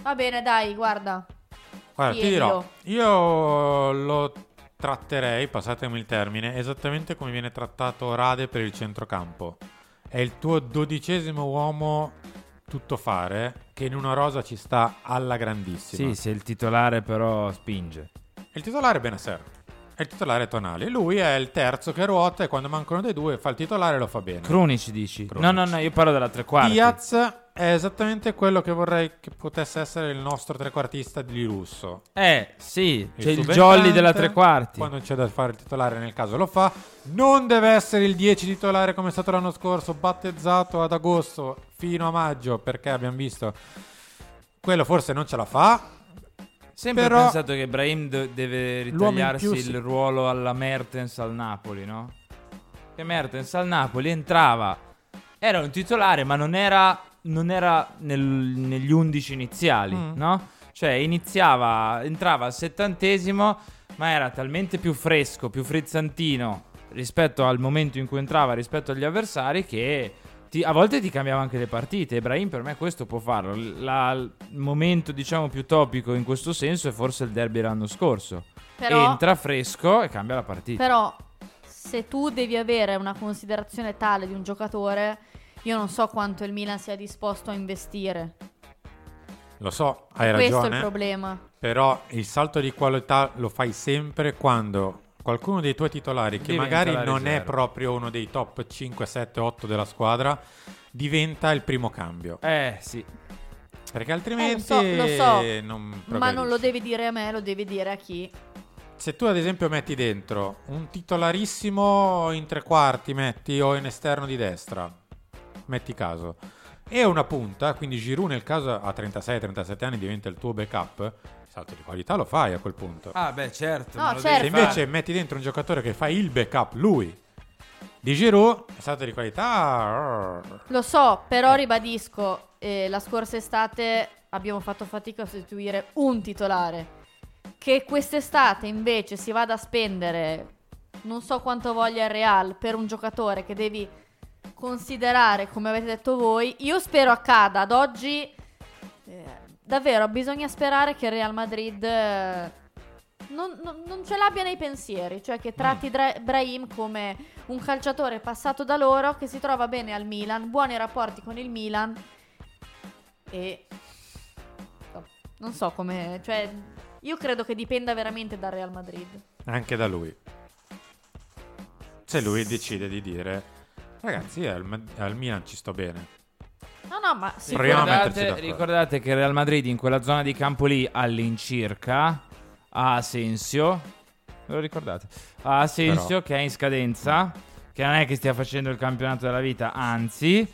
Va bene, dai, guarda. Guarda, ti dirò, io lo tratterei, passatemi il termine, esattamente come viene trattato Rade per il centrocampo. È il tuo dodicesimo uomo tutto fare che in una rosa ci sta alla grandissima. Sì, se il titolare però spinge. Il titolare è Benasser. È il titolare Tonali. Lui è il terzo che ruota e quando mancano dei due fa il titolare e lo fa bene. Krunic dici? Krunic. No, no, no, io parlo della tre quarti. Diaz è esattamente quello che vorrei che potesse essere il nostro trequartista di lusso. Eh, sì, c'è il jolly della tre quarti. Quando c'è da fare il titolare nel caso lo fa. Non deve essere il 10 titolare come è stato l'anno scorso, battezzato ad agosto fino a maggio, perché abbiamo visto quello forse non ce la fa. Sempre però pensato che Brahim de- deve ritagliarsi più il sì. ruolo alla Mertens al Napoli, no? Che Mertens al Napoli entrava, era un titolare, ma non era, non era nel- negli 11 iniziali, Mm. no? Cioè iniziava, entrava al settantesimo, ma era talmente più fresco, più frizzantino rispetto al momento in cui entrava, rispetto agli avversari, che ti- a volte ti cambiava anche le partite. Ibrahim per me questo può farlo. La- il momento, diciamo, più topico in questo senso è forse il derby l'anno scorso. Però- Entra fresco e cambia la partita. Però se tu devi avere una considerazione tale di un giocatore, io non so quanto il Milan sia disposto a investire. Lo so, hai Questo è ragione. il problema. Però il salto di qualità lo fai sempre quando qualcuno dei tuoi titolari, che Diventa magari non è riserva. proprio uno dei top 5, 7, 8 della squadra, diventa il primo cambio. Eh, sì. Perché Eh, altrimenti lo so, lo so, non ma non lo devi dire a me, lo devi dire a chi. Se tu ad esempio metti dentro un titolarissimo in tre quarti, metti o in esterno di destra, metti caso, e una punta, quindi Giroud nel caso a 36-37 anni diventa il tuo backup, salto di qualità lo fai a quel punto. Ah, beh, certo. No, certo. Se invece fare. metti dentro un giocatore che fa il backup, lui, di Giroud, il salto di qualità... Lo so, però Eh. ribadisco, eh, la scorsa estate abbiamo fatto fatica a sostituire un titolare. Che quest'estate invece si vada a spendere non so quanto voglia il Real per un giocatore che devi considerare, come avete detto voi, io spero accada. Ad oggi, eh, davvero, bisogna sperare che il Real Madrid eh, non, non- non ce l'abbia nei pensieri, cioè che tratti Dra- Brahim come un calciatore passato da loro che si trova bene al Milan, buoni rapporti con il Milan e non so come, cioè io credo che dipenda veramente dal Real Madrid. Anche da lui. Se lui decide di dire, ragazzi, al, al Milan ci sto bene. No, no, ma sì, Ricordate, ricordate che il Real Madrid in quella zona di campo lì all'incirca ha Asensio. Ve lo ricordate? Ha Asensio Però- che è in scadenza, che non è che stia facendo il campionato della vita, anzi.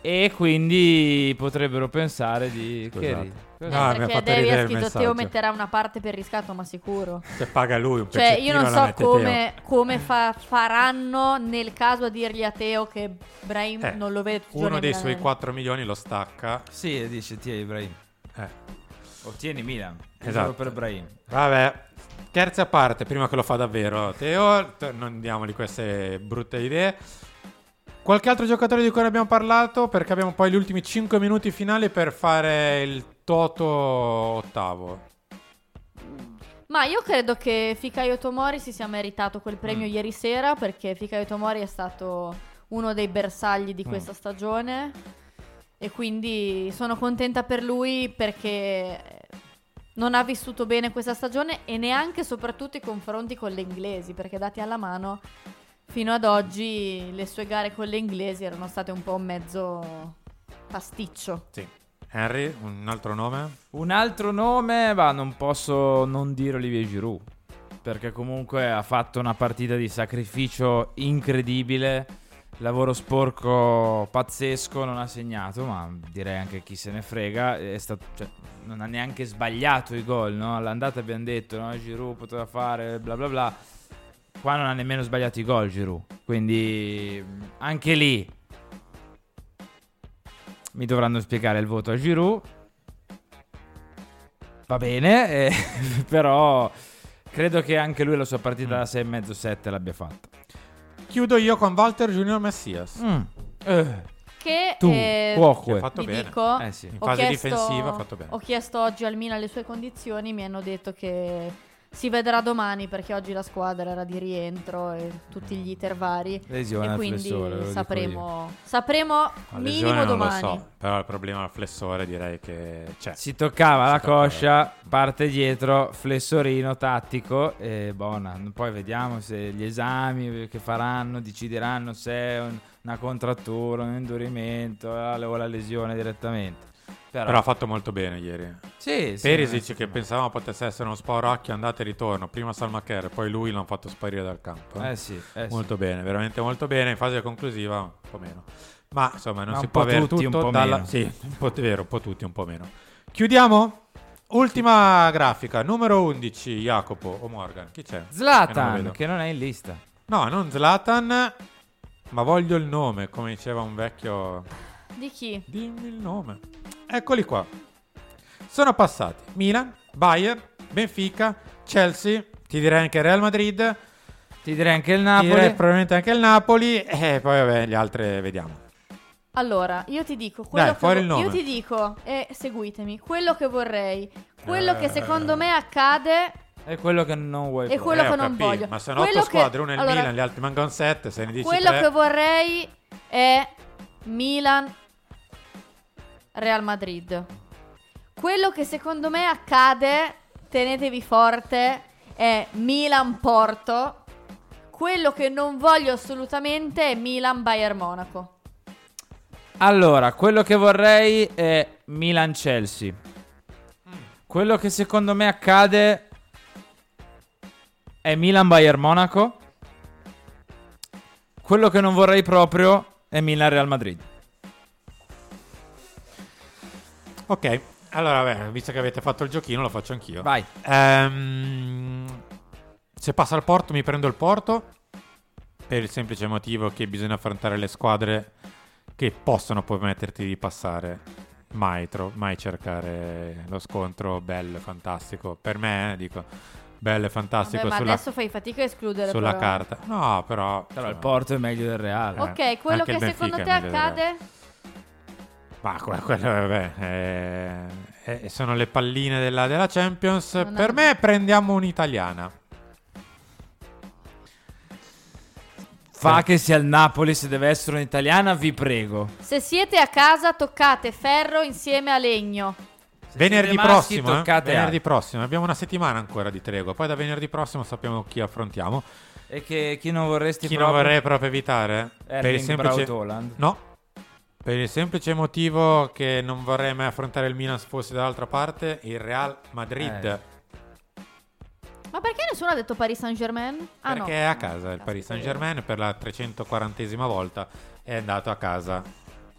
E quindi potrebbero pensare di... Che Scusate. ridi? Ha perché Devi ha scritto. Teo metterà una parte per riscatto, ma sicuro. Se paga lui un Cioè, io non so come, come fa- faranno nel caso a dirgli a Teo che Brahim. Eh, non lo vede Uno dei suoi Milan. 4 milioni lo stacca. Sì, e dice tieni Ibrahim. Eh. Ottieni Milan. Esatto. Solo per Ibrahim. Vabbè, scherzi a parte, prima che lo fa davvero Teo, non diamogli queste brutte idee. Qualche altro giocatore di cui ne abbiamo parlato? Perché abbiamo poi gli ultimi 5 minuti finali per fare il Toto ottavo. Ma io credo che Fikayo Tomori si sia meritato quel premio Mm. ieri sera perché Fikayo Tomori è stato uno dei bersagli di Mm. questa stagione e quindi sono contenta per lui perché non ha vissuto bene questa stagione e neanche soprattutto i confronti con le inglesi perché dati alla mano fino ad oggi le sue gare con le inglesi erano state un po' un mezzo pasticcio. Sì. Henry, un altro nome? Un altro nome, ma non posso non dire Olivier Giroud. Perché comunque ha fatto una partita di sacrificio incredibile. Lavoro sporco pazzesco, non ha segnato, ma direi anche chi se ne frega. Stato, cioè, non ha neanche sbagliato i gol, no? All'andata abbiamo detto, no? Giroud poteva fare bla bla bla. Qua non ha nemmeno sbagliato i gol Giroud. Quindi anche lì mi dovranno spiegare il voto a Giroud. Va bene, [laughs] eh, però credo che anche lui la sua partita da 6,5-7 l'abbia fatta. Chiudo io con Walter Junior Messias. Mm. Eh. Che Tu, eh, cuoco. Ha fatto bene. dico, Eh sì. In fase chiesto- difensiva ha fatto bene. Ho chiesto oggi al Milan le sue condizioni, mi hanno detto che Si vedrà domani perché oggi la squadra era di rientro e tutti gli iter vari. Lesione e quindi sapremo, sapremo La lesione minimo non domani. lo so, però il problema al flessore direi che c'è. Si toccava la coscia, parte dietro, flessorino tattico e buona. Poi vediamo se gli esami che faranno decideranno se è un- una contrattura, un indurimento eh, o la lesione direttamente. Però, Però ha fatto molto bene ieri. Sì, sì, Perisic sì, che pensavamo potesse essere uno spauracchio andata e ritorno. Prima Salmacher, poi lui l'hanno fatto sparire dal campo. Eh sì, eh sì. molto bene, veramente molto bene. In fase conclusiva un po' meno. Ma insomma non Ma si un può po' avere tutti, tutto un po' dalla... meno. Sì, un po' è vero, un po' tutti, un po' meno. Chiudiamo? Ultima grafica, numero 11, Jacopo o Morgan. Chi c'è? Che non Zlatan, che non è in lista. No, non Zlatan, ma voglio il nome, come diceva un vecchio... Di chi? Dimmi il nome. Eccoli qua. Sono passati Milan, Bayern, Benfica, Chelsea, ti direi anche Real Madrid, ti direi anche il ti Napoli. direi probabilmente anche il Napoli e poi vabbè, gli altri vediamo. Allora, io ti dico quello Dai, che fuori vo- il nome. Io ti dico e seguitemi, quello che vorrei, quello che Eh. secondo me accade È quello che non vuoi E quello Eh, che non capito, voglio. Ma sono Quello otto che- squadre, una è il allora, Milan, gli altri mancano sette, se ne dici quello tre. che vorrei è Milan Real Madrid. Quello che secondo me accade, tenetevi forte, è Milan Porto. Quello che non voglio assolutamente è Milan Bayern Monaco. Allora, quello che vorrei è Milan-Chelsea. Quello che secondo me accade è Milan-Bayern Monaco. Quello che non vorrei proprio è Milan-Real Madrid. Ok, allora beh, visto che avete fatto il giochino lo faccio anch'io. Vai. Ehm, se passa al Porto mi prendo il Porto per il semplice motivo che bisogna affrontare le squadre che possono permetterti di passare. Mai, tro- mai cercare lo scontro bello e fantastico. Per me, eh, dico, bello e fantastico Vabbè, ma sulla, adesso fai fatica a escludere sulla però. carta. No, però... Però il Porto è meglio del Real. Ok, quello che il secondo te accade? Ma que- quello, vabbè, eh, eh, sono le palline della, della Champions. Non per è- me prendiamo un'italiana. Fa che sia il Napoli se deve essere un'italiana, vi prego. Se siete a casa toccate ferro insieme a legno. venerdì siete maschi, prossimo, eh? venerdì prossimo. Abbiamo una settimana ancora di tregua. Poi da venerdì prossimo sappiamo chi affrontiamo. E che chi non vorresti Chi non proprio? vorrei proprio evitare? Per il Erling semplice... Braut Haaland. No. Per il semplice motivo che non vorrei mai affrontare il Milan se fosse dall'altra parte, il Real Madrid. Eh. Ma perché nessuno ha detto Paris Saint Germain? Ah Perché no. è a casa il Paris Saint Germain per la 340esima volta è andato a casa.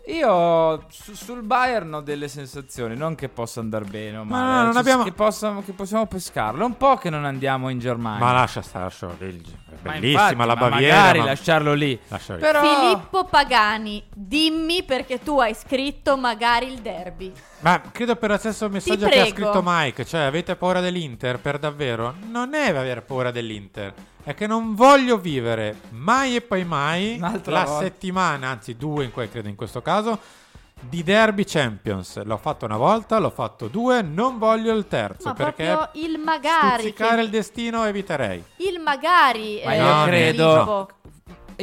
Io su- sul Bayern ho delle sensazioni, non che possa andare bene o Ma no, non cioè, abbiamo- che, possamo- che possiamo pescarlo. È un po' che non andiamo in Germania. Ma lascia stare, lascia- è Ma bellissima infatti, la ma Baviera. magari ma- lasciarlo lì. Lascia lì. Però Filippo Pagani, dimmi perché tu hai scritto magari il derby. Ma credo per lo stesso messaggio che ha scritto Mike, cioè avete paura dell'Inter per davvero? Non è aver paura dell'Inter, è che non voglio vivere mai e poi mai Un'altra la volta. settimana, anzi due in que- credo in questo caso, di Derby Champions. L'ho fatto una volta, l'ho fatto due, non voglio il terzo Ma perché proprio il magari. stuzzicare che- il destino eviterei. Il magari. Ma eh, io credo, Filippo.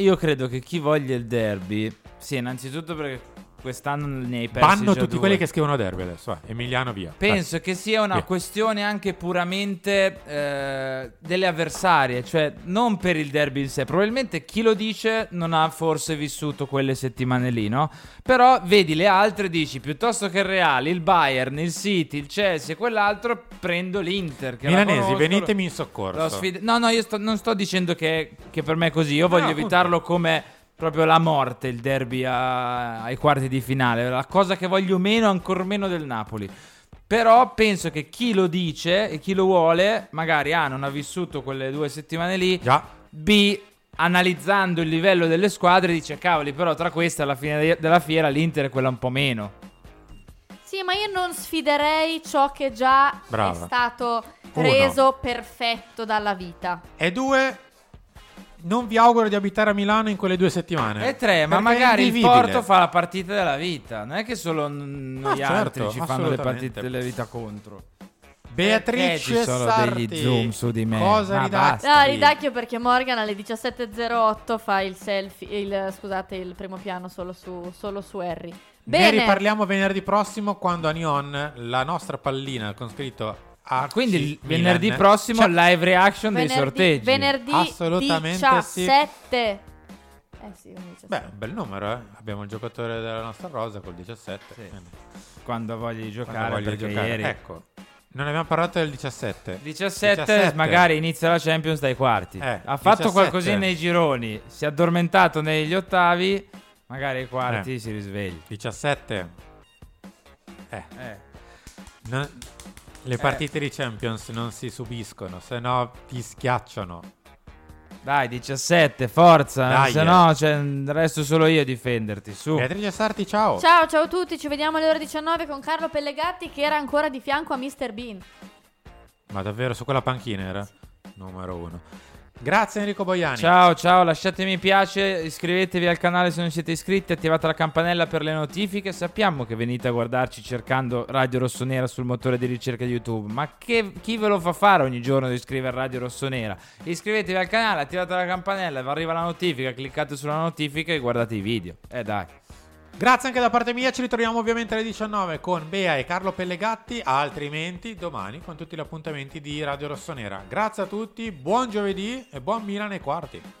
io credo che chi voglia il derby, sì, innanzitutto perché quest'anno ne hai persi Banno già tutti due. quelli che scrivono Derby adesso, eh. Emiliano via. Penso che sia una Via. questione anche puramente eh, delle avversarie, cioè non per il derby in sé. Probabilmente chi lo dice non ha forse vissuto quelle settimane lì, no? Però vedi le altre, dici piuttosto che il Real, il Bayern, il City, il Chelsea e quell'altro, prendo l'Inter. Milanesi, conosco, venitemi in soccorso. lo sfide- No, no, io sto- non sto dicendo che, che per me è così. Io No, voglio appunto. evitarlo come proprio la morte, il derby a- ai quarti di finale. La cosa che voglio meno, ancor meno del Napoli. Però penso che chi lo dice e chi lo vuole, magari A, non ha vissuto quelle due settimane lì. B, analizzando il livello delle squadre, dice cavoli, però tra queste alla fine de- della fiera l'Inter è quella un po' meno. Sì, ma io non sfiderei ciò che già Brava. è stato Uno. reso perfetto dalla vita. E due, non vi auguro di abitare a Milano in quelle due settimane. E tre, ma magari il. Porto fa la partita della vita. Non è che solo noi Ah, certo, altri ci fanno le partite della vita contro. Beatrice ci sono Sarti. degli zoom su di me? Cosa Ma ridacchi? basta. No, ridacchio perché Morgan alle 17.08 fa il selfie, il, scusate, il primo piano solo su, solo su Harry. Ne Bene. riparliamo venerdì prossimo quando a Neon la nostra pallina con scritto A Quindi il venerdì prossimo Cioè, live reaction dei Venerdì, sorteggi. venerdì Assolutamente sì. 17. Eh sì, quindi 17. Beh, un bel numero, eh. Abbiamo il giocatore della nostra rosa col 17. Quando voglia di Quando giocare, giocare. ieri... Ecco. Non abbiamo parlato del 17. 17, magari inizia la Champions dai quarti. Eh, ha fatto 17. qualcosina nei gironi, si è addormentato negli ottavi, magari ai quarti Eh. si risveglia. 17. Eh. Eh. Non- le partite di Champions non si subiscono, se no ti schiacciano. Dai, 17, forza, Dai, se eh. no cioè, resto solo io a difenderti, su. Beatrice Sarti, ciao. Ciao, ciao a tutti, ci vediamo alle ore 19 con Carlo Pellegatti che era ancora di fianco a Mr. Bean. Ma davvero su quella panchina era? Numero uno. Grazie Enrico Boiani. Ciao, ciao, lasciate mi piace, iscrivetevi al canale se non siete iscritti, attivate la campanella per le notifiche. Sappiamo che venite a guardarci cercando Radio Rossonera sul motore di ricerca di YouTube, ma che, chi ve lo fa fare ogni giorno di iscrivere Radio Rossonera? Iscrivetevi al canale, attivate la campanella, vi arriva la notifica, cliccate sulla notifica e guardate i video. Eh dai. Grazie anche da parte mia, ci ritroviamo ovviamente alle 19 con Bea e Carlo Pellegatti, altrimenti domani con tutti gli appuntamenti di Radio Rossonera. Grazie a tutti, buon giovedì e buon Milan ai quarti.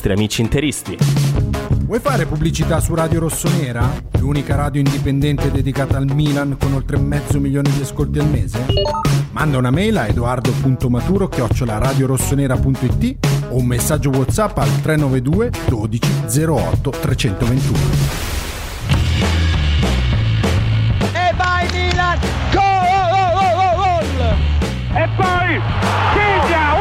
amici interisti. Vuoi fare pubblicità su Radio Rossonera? L'unica radio indipendente dedicata al Milan con oltre mezzo milione di ascolti al mese? Manda una mail a edoardo.maturo radiorossonera.it o un messaggio WhatsApp al 392 12 08 321. E vai Milan! Gol! E poi segna